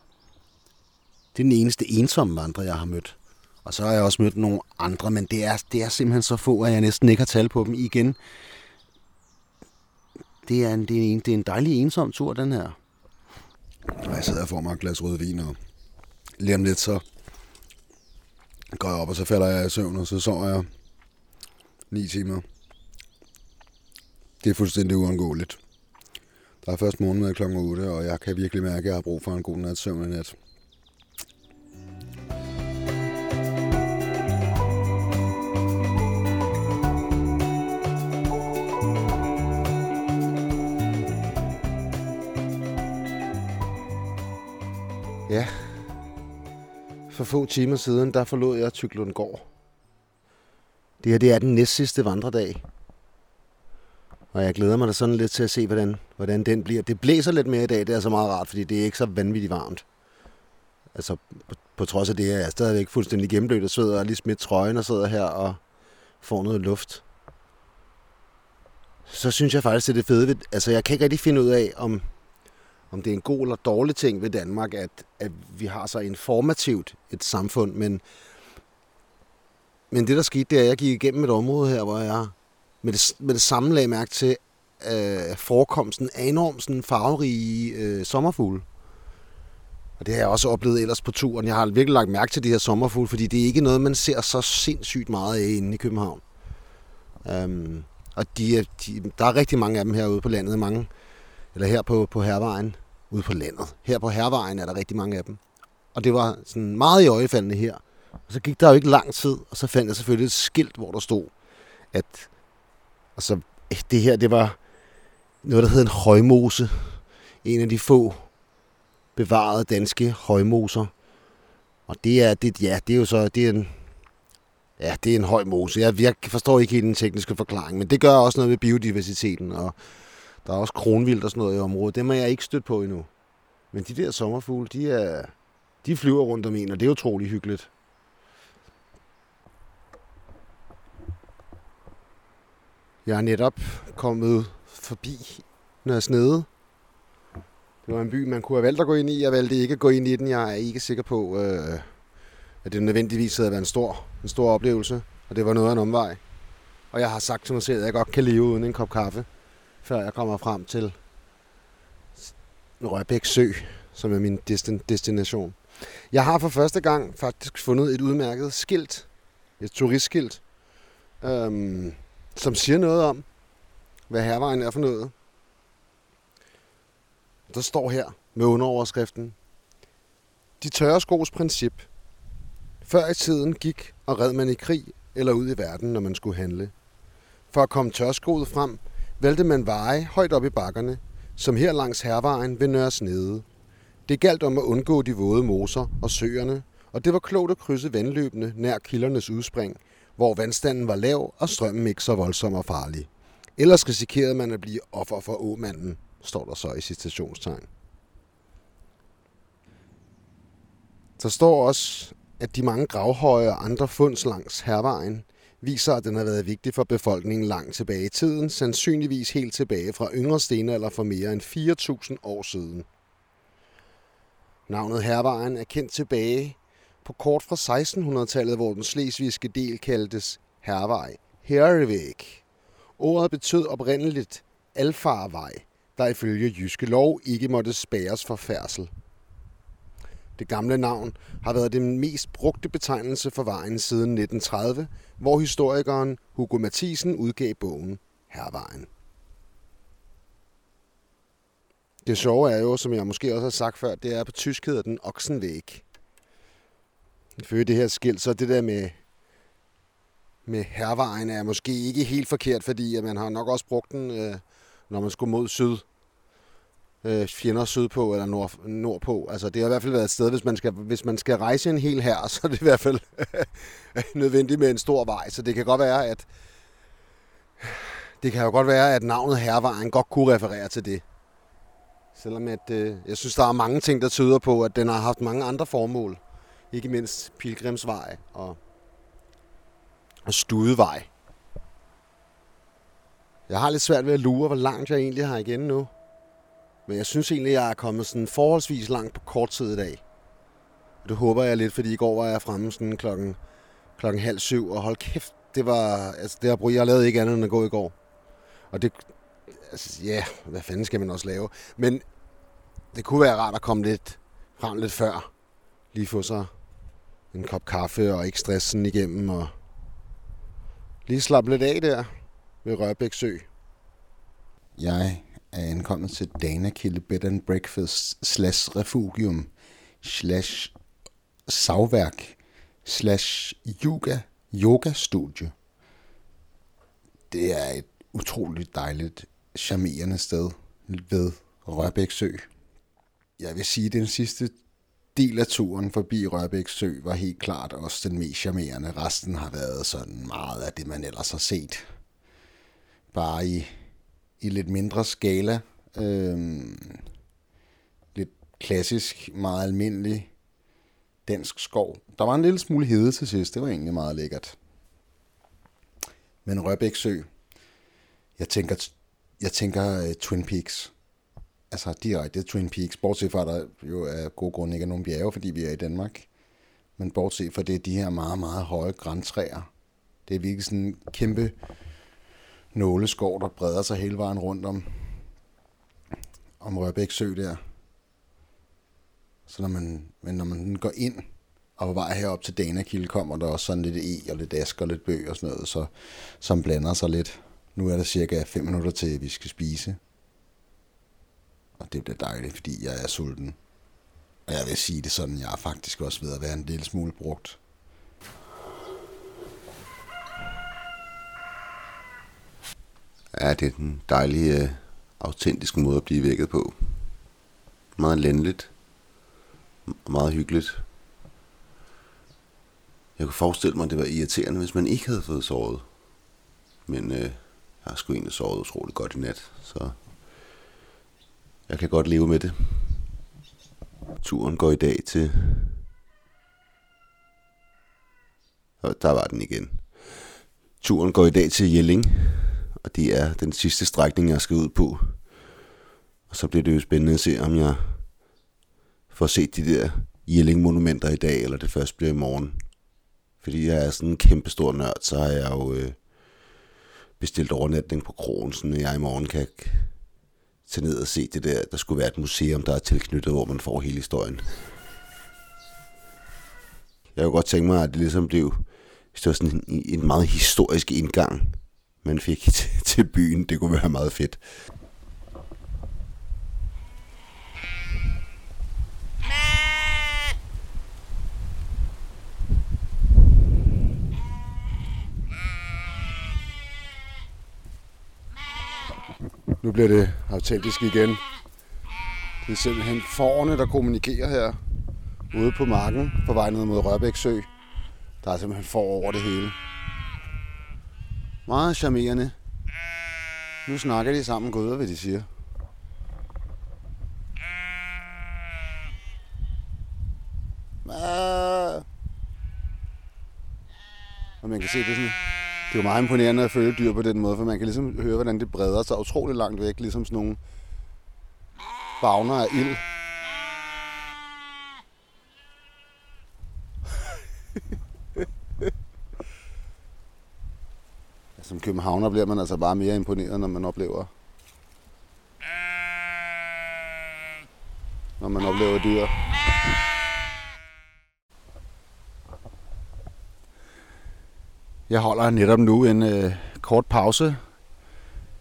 Det er den eneste ensomme vandrer, jeg har mødt. Og så har jeg også mødt nogle andre, men det er, det er simpelthen så få, at jeg næsten ikke har talt på dem igen. Det er en, det er en, det er en dejlig ensom tur, den her. Og jeg sidder og får mig et glas rødvin, og lige om lidt så går jeg op, og så falder jeg i søvn, og så sover jeg 9 timer. Det er fuldstændig uundgåeligt. Der er først morgenmad kl. 8, og jeg kan virkelig mærke, at jeg har brug for en god nat søvn i nat. Ja, for få timer siden, der forlod jeg Tyklundgård. Det her det er den næstsidste vandredag. Og jeg glæder mig da sådan lidt til at se, hvordan, hvordan den bliver. Det blæser lidt mere i dag, det er så meget rart, fordi det er ikke så vanvittigt varmt. Altså, på, på trods af det, er jeg stadigvæk fuldstændig gennemblødt og sveder og lige smidt trøjen og sidder her og får noget luft. Så synes jeg faktisk, det er det fede ved, altså jeg kan ikke rigtig finde ud af, om om det er en god eller dårlig ting ved Danmark, at, at vi har så informativt et samfund, men, men det, der skete, det er, at jeg gik igennem et område her, hvor jeg med det, med det samme lagde mærke til øh, forekomsten af enormt sådan farverige øh, sommerfugle. Og det har jeg også oplevet ellers på turen. Jeg har virkelig lagt mærke til de her sommerfugle, fordi det er ikke noget, man ser så sindssygt meget af inde i København. Um, og de, de, der er rigtig mange af dem herude på landet, mange, eller her på, på Hervejen ude på landet. Her på Hervejen er der rigtig mange af dem. Og det var sådan meget i øjefaldende her. Og så gik der jo ikke lang tid, og så fandt jeg selvfølgelig et skilt, hvor der stod, at altså, det her, det var noget, der hed en højmose. En af de få bevarede danske højmoser. Og det er, det, ja, det er jo så, det er en, ja, det er en høj mose. Jeg, jeg forstår ikke helt den tekniske forklaring, men det gør også noget ved biodiversiteten, og der er også kronvildt og sådan noget i området. Dem er jeg ikke stødt på endnu. Men de der sommerfugle, de, er, de flyver rundt om en, og det er utrolig hyggeligt. Jeg er netop kommet forbi nede. Det var en by, man kunne have valgt at gå ind i. Jeg valgte ikke at gå ind i den. Jeg er ikke sikker på, øh, at det nødvendigvis havde været en stor, en stor oplevelse. Og det var noget af en omvej. Og jeg har sagt til mig selv, at jeg godt kan leve uden en kop kaffe før jeg kommer frem til Rørbæk Sø, som er min destination. Jeg har for første gang faktisk fundet et udmærket skilt, et turistskilt, øhm, som siger noget om, hvad hervejen er for noget. Der står her med underoverskriften, De tørre skos princip. Før i tiden gik og red man i krig eller ud i verden, når man skulle handle. For at komme tørskoet frem, valgte man veje højt op i bakkerne, som her langs hervejen ved Nørres Nede. Det galt om at undgå de våde moser og søerne, og det var klogt at krydse vandløbene nær kildernes udspring, hvor vandstanden var lav og strømmen ikke så voldsom og farlig. Ellers risikerede man at blive offer for åmanden, står der så i citationstegn. Der står også, at de mange gravhøje og andre funds langs hervejen viser, at den har været vigtig for befolkningen langt tilbage i tiden, sandsynligvis helt tilbage fra yngre stenalder for mere end 4.000 år siden. Navnet Hervejen er kendt tilbage på kort fra 1600-tallet, hvor den slesvigske del kaldtes Hervej, Herrevæg. Ordet betød oprindeligt alfarvej, der ifølge jyske lov ikke måtte spæres for færdsel. Det gamle navn har været den mest brugte betegnelse for vejen siden 1930, hvor historikeren Hugo Mathisen udgav bogen Hervejen. Det sjove er jo, som jeg måske også har sagt før, det er på tysk hedder den Oksenvæg. Ifølge det her skilt, så det der med, med hervejen er måske ikke helt forkert, fordi at man har nok også brugt den, øh, når man skulle mod syd. Øh, fjender sydpå eller nord, nordpå. Altså, det har i hvert fald været et sted, hvis man skal, hvis man skal rejse en hel her, så er det i hvert fald øh, nødvendigt med en stor vej. Så det kan godt være, at det kan jo godt være, at navnet Hervejen godt kunne referere til det. Selvom at, øh, jeg synes, der er mange ting, der tyder på, at den har haft mange andre formål. Ikke mindst Pilgrimsvej og, og Studevej. Jeg har lidt svært ved at lure, hvor langt jeg egentlig har igen nu. Men jeg synes egentlig, jeg er kommet sådan forholdsvis langt på kort tid i dag. Og det håber jeg lidt, fordi i går var jeg fremme sådan klokken, klokken halv syv, og hold kæft, det var, altså det har jeg lavede ikke andet end at gå i går. Og det, altså ja, hvad fanden skal man også lave? Men det kunne være rart at komme lidt frem lidt før. Lige få sig en kop kaffe og ikke stressen igennem og lige slappe lidt af der ved Rørbæk Sø. Jeg er ankommet til Danakilde Bed and Breakfast slash Refugium slash savværk slash yoga, yoga studie. Det er et utroligt dejligt, charmerende sted ved Rørbæk Sø. Jeg vil sige, at den sidste del af turen forbi Rørbæk Sø var helt klart også den mest charmerende. Resten har været sådan meget af det, man ellers har set. Bare i, i lidt mindre skala. Øh, lidt klassisk, meget almindelig dansk skov. Der var en lille smule hede til sidst. Det var egentlig meget lækkert. Men Rørbæk Sø, jeg tænker, jeg tænker uh, Twin Peaks altså direkte Twin Peaks, bortset fra, at der jo er god grund ikke er nogen bjerge, fordi vi er i Danmark. Men bortset fra det, er de her meget, meget høje græntræer. Det er virkelig sådan en kæmpe nåleskov, der breder sig hele vejen rundt om, om Rørbæk Sø der. Så når man, men når man går ind og på vej herop til Danakilde, kommer der også sådan lidt e og lidt ask og lidt bøg og sådan noget, så, som blander sig lidt. Nu er der cirka 5 minutter til, vi skal spise og det bliver dejligt, fordi jeg er sulten. Og jeg vil sige det sådan, jeg er faktisk også ved at være en lille smule brugt. Ja, det er den dejlige, øh, autentiske måde at blive vækket på. Meget lændeligt. Meget hyggeligt. Jeg kunne forestille mig, at det var irriterende, hvis man ikke havde fået sovet. Men øh, jeg har sgu egentlig sovet utroligt godt i nat, så jeg kan godt leve med det. Turen går i dag til... Der var den igen. Turen går i dag til Jelling, og det er den sidste strækning, jeg skal ud på. Og så bliver det jo spændende at se, om jeg får set de der Jelling-monumenter i dag, eller det først bliver i morgen. Fordi jeg er sådan en kæmpe stor nørd, så har jeg jo øh, bestilt overnatning på krogen, så jeg i morgen kan tage ned og se det der. Der skulle være et museum, der er tilknyttet, hvor man får hele historien. Jeg kunne godt tænke mig, at det ligesom blev hvis det var sådan en, en meget historisk indgang, man fik til, til byen. Det kunne være meget fedt. Nu bliver det autentisk igen. Det er simpelthen forne, der kommunikerer her ude på marken på vej ned mod Rørbæk Sø. Der er simpelthen for over det hele. Meget charmerende. Nu snakker de sammen, gud hvad de siger. Ah. Og man kan se, det er sådan Det er jo meget imponerende at følge dyr på den måde, for man kan ligesom høre, hvordan det breder sig utrolig langt væk, ligesom sådan nogle bagner af ild. Som københavner bliver man altså bare mere imponeret, når man oplever når man oplever dyr. Jeg holder netop nu en øh, kort pause,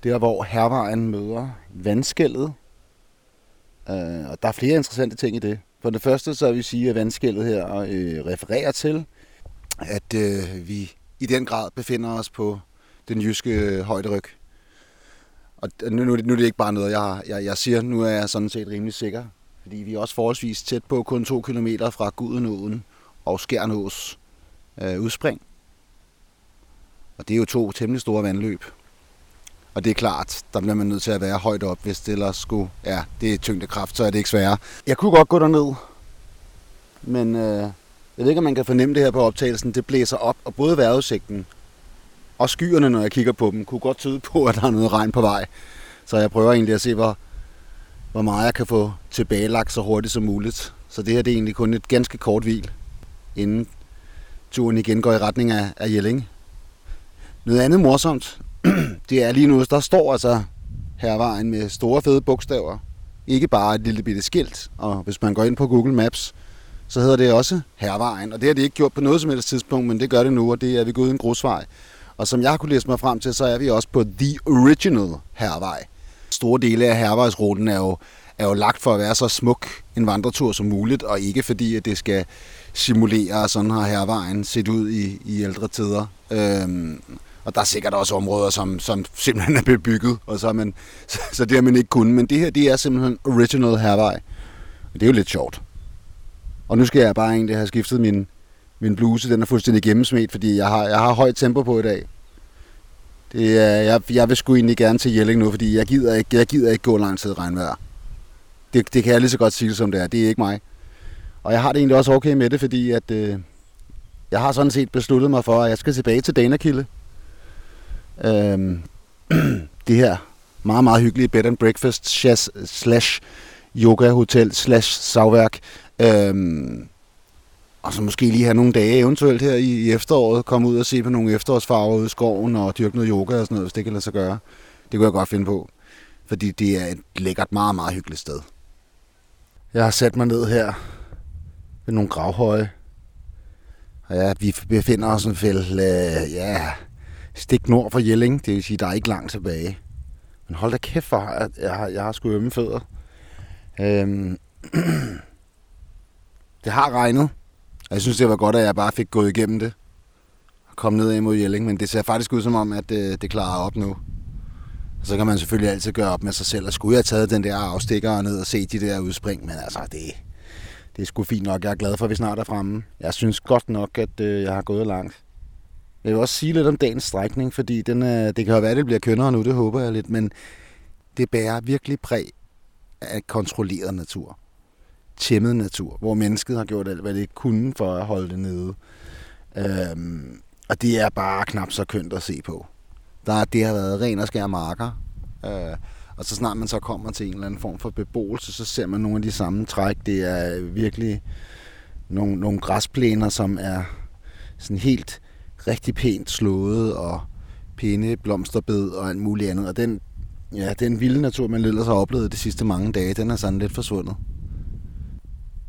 der hvor hervejen møder vandskældet. Øh, og der er flere interessante ting i det. For det første så vil vi sige, at vandskældet her øh, refererer til, at øh, vi i den grad befinder os på den jyske øh, højderyg. Og nu, nu, nu er det ikke bare noget, jeg, jeg, jeg siger. Nu er jeg sådan set rimelig sikker. Fordi vi er også forholdsvis tæt på, kun to kilometer fra Gudenåen og Skjernås øh, udspring. Og det er jo to temmelig store vandløb. Og det er klart, der bliver man nødt til at være højt op, hvis det ellers skulle... Ja, det er tyngdekraft, så er det ikke sværere. Jeg kunne godt gå derned, men øh, jeg ved ikke, om man kan fornemme det her på optagelsen. Det blæser op, og både vejrudsigten og skyerne, når jeg kigger på dem, kunne godt tyde på, at der er noget regn på vej. Så jeg prøver egentlig at se, hvor, hvor meget jeg kan få tilbagelagt så hurtigt som muligt. Så det her det er egentlig kun et ganske kort hvil, inden turen igen går i retning af, af Jelling. Noget andet morsomt, det er lige nu, der står altså hervejen med store fede bogstaver. Ikke bare et lille bitte skilt, og hvis man går ind på Google Maps, så hedder det også hervejen. Og det har det ikke gjort på noget som helst tidspunkt, men det gør det nu, og det er vi gået en grusvej. Og som jeg kunne læse mig frem til, så er vi også på The Original hervej. Store dele af hervejsruten er jo, er jo lagt for at være så smuk en vandretur som muligt, og ikke fordi, at det skal simulere, sådan har hervejen set ud i, i ældre tider. Øhm, og der er sikkert også områder, som, som simpelthen er bebygget, og så, man, så, så det har man ikke kunnet. Men det her, det er simpelthen original hervej. Det er jo lidt sjovt. Og nu skal jeg bare egentlig have skiftet min, min bluse. Den er fuldstændig gennemsmet, fordi jeg har, jeg har højt tempo på i dag. Det er, jeg, jeg vil sgu egentlig gerne til Jelling nu, fordi jeg gider ikke, jeg gider ikke gå lang tid i regnvejr. Det, det kan jeg lige så godt sige, som det er. Det er ikke mig. Og jeg har det egentlig også okay med det, fordi at, øh, jeg har sådan set besluttet mig for, at jeg skal tilbage til Danakilde. Øhm, det her meget, meget hyggelige bed and breakfast slash yoga hotel slash savværk. Øhm, og så måske lige have nogle dage eventuelt her i, i efteråret, komme ud og se på nogle efterårsfarver ude i skoven og dyrke noget yoga og sådan noget, hvis det kan lade sig gøre. Det kunne jeg godt finde på, fordi det er et lækkert, meget, meget hyggeligt sted. Jeg har sat mig ned her ved nogle gravhøje. Og ja, vi befinder os en fæld, øh, ja, stik nord for Jelling. Det vil sige, der er ikke langt tilbage. Men hold da kæft for, at jeg har, jeg har sgu ømme fødder. Øhm, det har regnet. Og jeg synes, det var godt, at jeg bare fik gået igennem det. Og kom ned imod Jelling. Men det ser faktisk ud som om, at det, det klarer op nu. Og så kan man selvfølgelig altid gøre op med sig selv. Og skulle jeg have taget den der afstikker ned og se de der udspring. Men altså, det, det er sgu fint nok. Jeg er glad for, at vi snart er fremme. Jeg synes godt nok, at øh, jeg har gået langt. Jeg vil også sige lidt om dagens strækning, fordi den øh, det kan jo være, at det bliver kønnere nu, det håber jeg lidt, men det bærer virkelig præg af kontrolleret natur. Tæmmet natur, hvor mennesket har gjort alt, hvad det kunne for at holde det nede. Øhm, og det er bare knap så kønt at se på. Der, det har været ren og skær marker. Øh, og så snart man så kommer til en eller anden form for beboelse, så ser man nogle af de samme træk. Det er virkelig nogle, nogle græsplæner, som er sådan helt rigtig pænt slået, og pæne blomsterbed og alt muligt andet. Og den, ja, den vilde natur, man ellers har oplevet de sidste mange dage, den er sådan lidt forsvundet.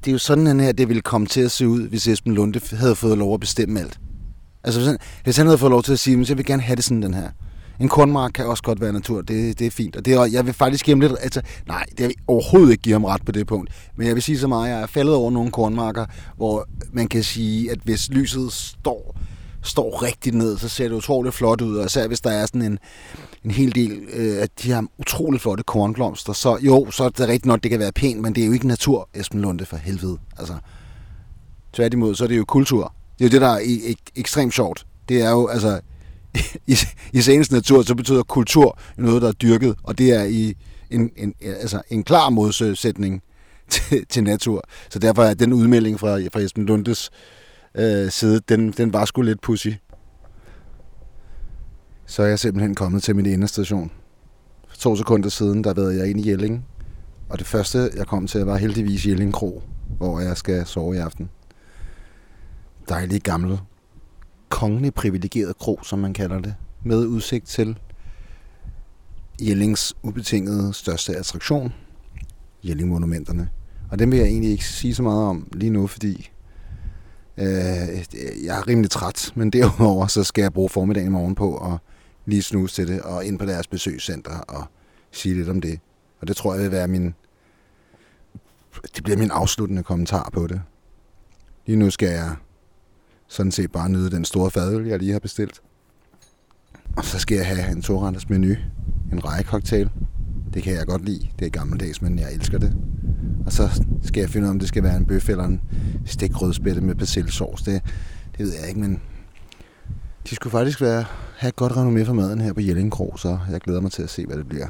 Det er jo sådan, den her det ville komme til at se ud, hvis Esben Lunde havde fået lov at bestemme alt. Altså, hvis han, hvis han havde fået lov til at sige, at jeg vil gerne have det sådan, den her. En kornmark kan også godt være natur, det, det er fint. Og det jeg vil faktisk give ham lidt, altså, nej, det vil overhovedet ikke give ham ret på det punkt. Men jeg vil sige så meget, at jeg er faldet over nogle kornmarker, hvor man kan sige, at hvis lyset står står rigtigt ned, så ser det utroligt flot ud, og især hvis der er sådan en, en hel del øh, af de her utroligt flotte kornblomster, så jo, så er det rigtigt nok, det kan være pænt, men det er jo ikke natur, Esben Lunde, for helvede. Altså, tværtimod, så er det jo kultur. Det er jo det, der er e- ek- ekstremt sjovt. Det er jo, altså, i, i senest natur, så betyder kultur noget, der er dyrket, og det er i en, en, altså en klar modsætning til, til natur. Så derfor er den udmelding fra, fra Esben Lundes øh, Øh, side, den, den var sgu lidt pussy. så er jeg simpelthen kommet til min endestation. For to sekunder siden, der været jeg ind i Jelling. Og det første, jeg kom til, var heldigvis Jelling Kro, hvor jeg skal sove i aften. Dejlig gammel, kongelig privilegeret kro, som man kalder det, med udsigt til Jellings ubetingede største attraktion, Jelling-monumenterne. Og dem vil jeg egentlig ikke sige så meget om lige nu, fordi øh, jeg er rimelig træt, men derudover så skal jeg bruge formiddagen i morgen på at lige snuse til det og ind på deres besøgscenter og sige lidt om det. Og det tror jeg vil være min... Det bliver min afsluttende kommentar på det. Lige nu skal jeg sådan set bare nyde den store fadøl, jeg lige har bestilt. Og så skal jeg have en toretters menu, en rejekoktail. Det kan jeg godt lide. Det er gammeldags, men jeg elsker det. Og så skal jeg finde ud af, om det skal være en bøf eller en stikrødspætte med persillesovs. Det, det ved jeg ikke, men de skulle faktisk være, have et godt renommé for maden her på Jelling så jeg glæder mig til at se, hvad det bliver.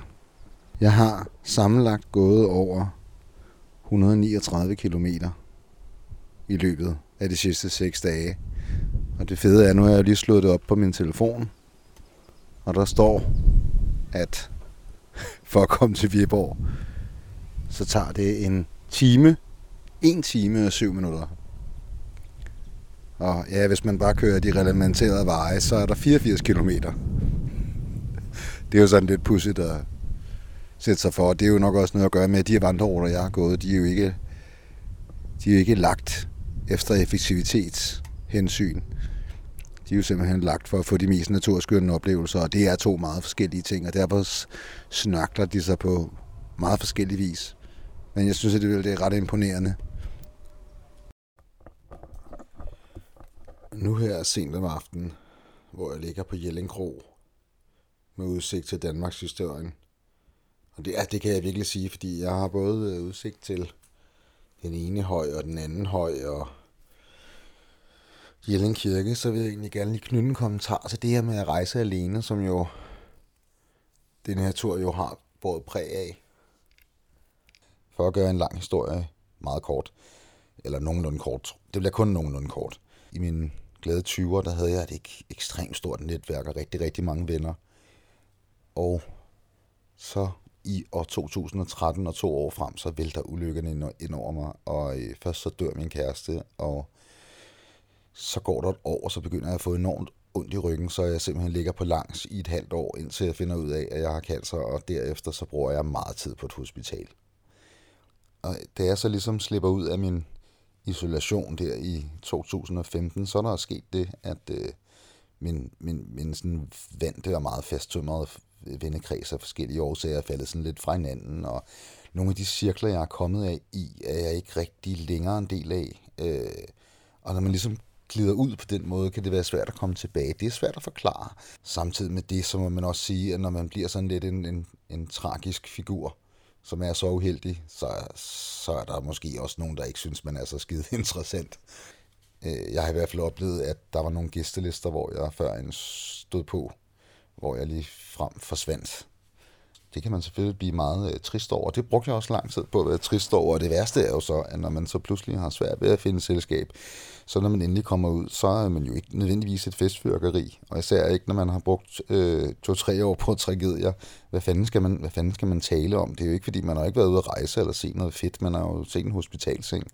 Jeg har sammenlagt gået over 139 km i løbet af de sidste 6 dage. Og det fede er, at nu har jeg lige slået det op på min telefon, og der står, at for at komme til Viborg, så tager det en time, en time og syv minutter. Og ja, hvis man bare kører de relevanterede veje, så er der 84 km. Det er jo sådan lidt pudsigt at sætte sig for. Det er jo nok også noget at gøre med, at de vandreruter, jeg har gået, de er jo ikke, de er jo ikke lagt efter effektivitetshensyn. De er jo simpelthen lagt for at få de mest naturskønne oplevelser, og det er to meget forskellige ting, og derfor snakler de sig på meget forskellig vis. Men jeg synes, at det er ret imponerende. Nu her er sent om aftenen, hvor jeg ligger på Jellingkro med udsigt til Danmarks historien. Og det, ja, det kan jeg virkelig sige, fordi jeg har både øh, udsigt til den ene høj og den anden høj og Jelling Kirke, så vil jeg egentlig gerne lige knytte en kommentar til det her med at rejse alene, som jo den her tur jo har båret præg af. For at gøre en lang historie meget kort, eller nogenlunde kort. Det bliver kun nogenlunde kort. I min glade 20'er, der havde jeg et ek- ekstremt stort netværk og rigtig, rigtig mange venner. Og så i år 2013 og to år frem, så vælter ulykkerne ind over mig. Og øh, først så dør min kæreste, og så går der et år, og så begynder jeg at få enormt ondt i ryggen, så jeg simpelthen ligger på langs i et halvt år, indtil jeg finder ud af, at jeg har cancer, og derefter så bruger jeg meget tid på et hospital. Og da jeg så ligesom slipper ud af min isolation der i 2015, så er der sket det, at øh, min, min, min sådan vante og meget fasttømrede vennekreds af forskellige årsager er faldet sådan lidt fra hinanden, og nogle af de cirkler, jeg er kommet af i, er jeg ikke rigtig længere en del af. Øh, og når man ligesom glider ud på den måde, kan det være svært at komme tilbage. Det er svært at forklare. Samtidig med det, så må man også sige, at når man bliver sådan lidt en, en, en tragisk figur, som er så uheldig, så, så er der måske også nogen, der ikke synes, man er så skide interessant. Øh, jeg har i hvert fald oplevet, at der var nogle gæstelister, hvor jeg før en stod på, hvor jeg lige frem forsvandt. Det kan man selvfølgelig blive meget øh, trist over. Det brugte jeg også lang tid på at være trist over. Og det værste er jo så, at når man så pludselig har svært ved at finde selskab, så når man endelig kommer ud, så er man jo ikke nødvendigvis et festfyrkeri. Og især ikke, når man har brugt øh, to-tre år på tragedier. Hvad fanden, skal man, hvad fanden skal man tale om? Det er jo ikke, fordi man har ikke været ude at rejse eller se noget fedt. Man har jo set en hospitalseng.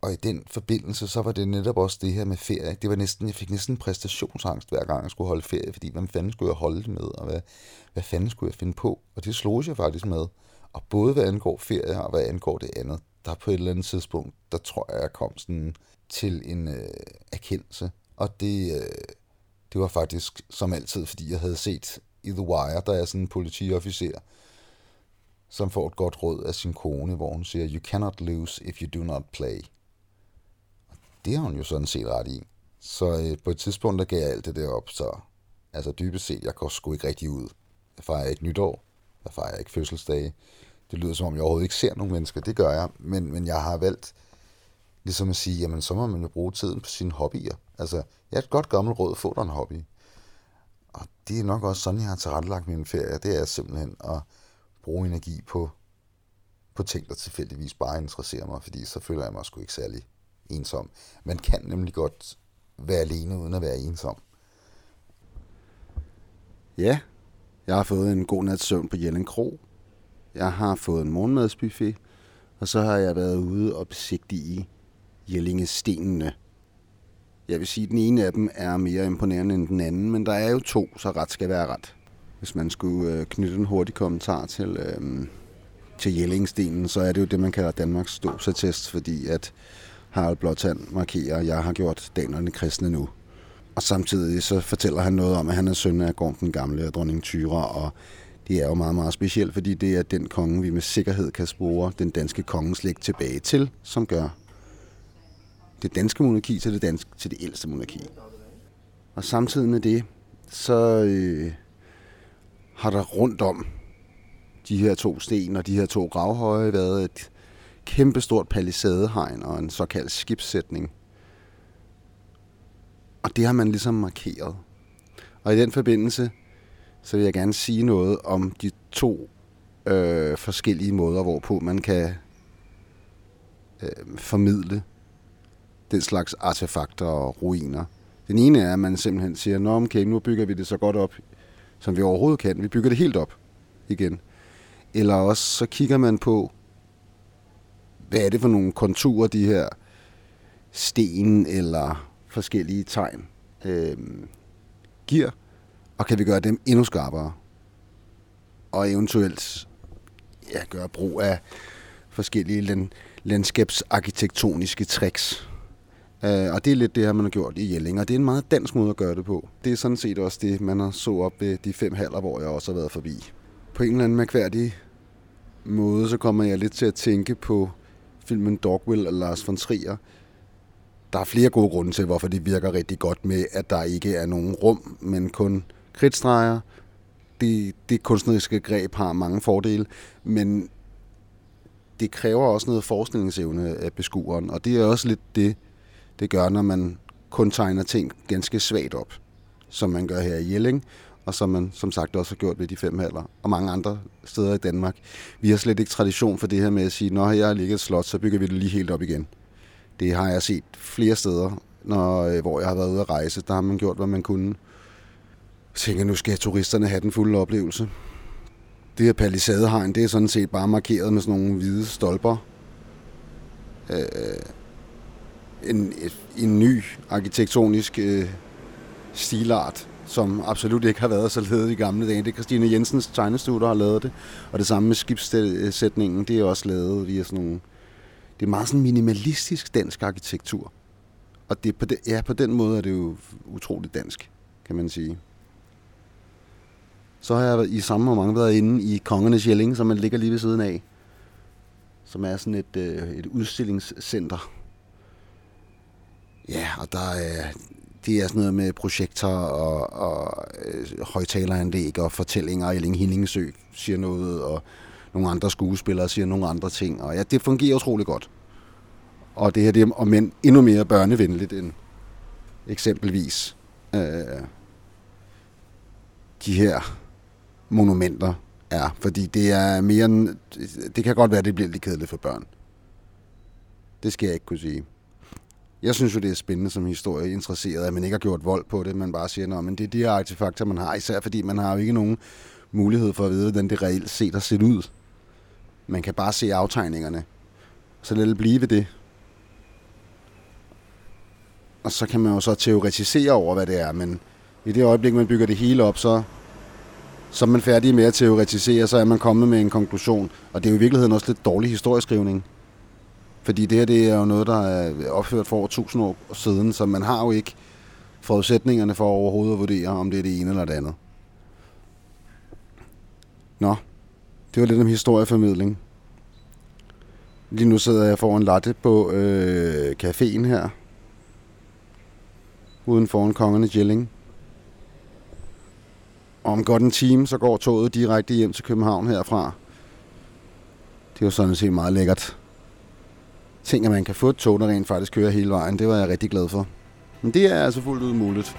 Og i den forbindelse, så var det netop også det her med ferie. Det var næsten, jeg fik næsten præstationsangst hver gang, jeg skulle holde ferie, fordi hvad fanden skulle jeg holde det med, og hvad, hvad fanden skulle jeg finde på? Og det slog jeg faktisk med. Og både hvad angår ferie og hvad angår det andet, der på et eller andet tidspunkt, der tror jeg, jeg kom sådan til en øh, erkendelse. Og det, øh, det var faktisk som altid, fordi jeg havde set i The Wire, der er sådan en politiofficer, som får et godt råd af sin kone, hvor hun siger, You cannot lose if you do not play. Det har hun jo sådan set ret i. Så øh, på et tidspunkt, der gav jeg alt det der op, så altså dybest set, jeg går sgu ikke rigtig ud. Jeg fejrer ikke nytår, jeg fejrer ikke fødselsdage. Det lyder som om, jeg overhovedet ikke ser nogen mennesker, det gør jeg, men, men jeg har valgt ligesom at sige, jamen så må man jo bruge tiden på sine hobbyer. Altså, jeg er et godt gammelt råd, få dig en hobby. Og det er nok også sådan, jeg har tilrettelagt min ferie. Det er simpelthen at bruge energi på, på ting, der tilfældigvis bare interesserer mig, fordi så føler jeg mig sgu ikke særlig ensom. Man kan nemlig godt være alene uden at være ensom. Ja, jeg har fået en god nats søvn på Jelling Kro. Jeg har fået en morgenmadsbuffet, og så har jeg været ude og besigtige Jellingestenene. Jeg vil sige, at den ene af dem er mere imponerende end den anden, men der er jo to, så ret skal være ret. Hvis man skulle øh, knytte en hurtig kommentar til, øhm, til Jellingstenen, så er det jo det, man kalder Danmarks ståsatest, fordi at Harald Blåtand markerer, at jeg har gjort danerne kristne nu. Og samtidig så fortæller han noget om, at han er søn af Gorm den Gamle og dronning Tyra, og det er jo meget, meget specielt, fordi det er den konge, vi med sikkerhed kan spore den danske kongeslægt tilbage til, som gør det danske monarki til det, danske, til det ældste monarki. Og samtidig med det, så øh, har der rundt om de her to sten og de her to gravhøje været et kæmpestort palisadehegn og en såkaldt skibssætning. Og det har man ligesom markeret. Og i den forbindelse, så vil jeg gerne sige noget om de to øh, forskellige måder, hvorpå man kan øh, formidle den slags artefakter og ruiner. Den ene er, at man simpelthen siger, Nå, okay, nu bygger vi det så godt op, som vi overhovedet kan. Vi bygger det helt op igen. Eller også så kigger man på, hvad er det for nogle konturer, de her sten eller forskellige tegn øh, giver, og kan vi gøre dem endnu skarpere. Og eventuelt ja, gøre brug af forskellige land, landskabsarkitektoniske tricks. Øh, og det er lidt det her, man har gjort i Jelling, og det er en meget dansk måde at gøre det på. Det er sådan set også det, man har så op ved de fem haller, hvor jeg også har været forbi. På en eller anden mærkværdig måde, så kommer jeg lidt til at tænke på filmen Dogville af Lars von Trier. Der er flere gode grunde til, hvorfor det virker rigtig godt med, at der ikke er nogen rum, men kun kridtstreger. Det, det kunstneriske greb har mange fordele, men det kræver også noget forskningsevne af beskueren, og det er også lidt det, det gør, når man kun tegner ting ganske svagt op, som man gør her i Jelling, og som man som sagt også har gjort ved de fem haller, og mange andre steder i Danmark. Vi har slet ikke tradition for det her med at sige, når jeg har ligget et slot, så bygger vi det lige helt op igen. Det har jeg set flere steder, når, øh, hvor jeg har været ude at rejse. Der har man gjort, hvad man kunne. Jeg tænker, nu skal turisterne have den fulde oplevelse. Det her palisadehegn, det er sådan set bare markeret med sådan nogle hvide stolper. Øh, en, en ny arkitektonisk øh, stilart, som absolut ikke har været så ledet i gamle dage. Det er Christine Jensens tegnestue, der har lavet det. Og det samme med skibssætningen, det er også lavet via sådan nogle... Det er meget sådan minimalistisk dansk arkitektur. Og det på, den, ja, på den måde er det jo utroligt dansk, kan man sige. Så har jeg i samme moment været inde i Kongernes Jelling, som man ligger lige ved siden af. Som er sådan et, øh, et udstillingscenter. Ja, og der er, det er sådan noget med projekter og, og øh, højtaleranlæg og fortællinger. Elling Hillingsø siger noget, og nogle andre skuespillere siger nogle andre ting. Og ja, det fungerer utrolig godt. Og det her det er om end endnu mere børnevenligt end eksempelvis øh, de her monumenter er. Fordi det er mere det kan godt være, det bliver lidt kedeligt for børn. Det skal jeg ikke kunne sige. Jeg synes jo, det er spændende som historie interesseret, at man ikke har gjort vold på det, man bare siger, men det er de her artefakter, man har, især fordi man har jo ikke nogen mulighed for at vide, hvordan det reelt set har set ud. Man kan bare se aftegningerne. Så lad det blive ved det. Og så kan man jo så teoretisere over, hvad det er, men i det øjeblik, man bygger det hele op, så, så er man færdig med at teoretisere, så er man kommet med en konklusion. Og det er jo i virkeligheden også lidt dårlig historieskrivning. Fordi det her det er jo noget, der er opført for over 1000 år siden, så man har jo ikke forudsætningerne for overhovedet at vurdere, om det er det ene eller det andet. Nå, det var lidt om historieformidling. Lige nu sidder jeg foran latte på øh, caféen her. Uden foran Kongerne Jelling. Om godt en time, så går toget direkte hjem til København herfra. Det er jo sådan set meget lækkert ting, at man kan få et tog, der rent faktisk kører hele vejen. Det var jeg rigtig glad for. Men det er altså fuldt ud muligt.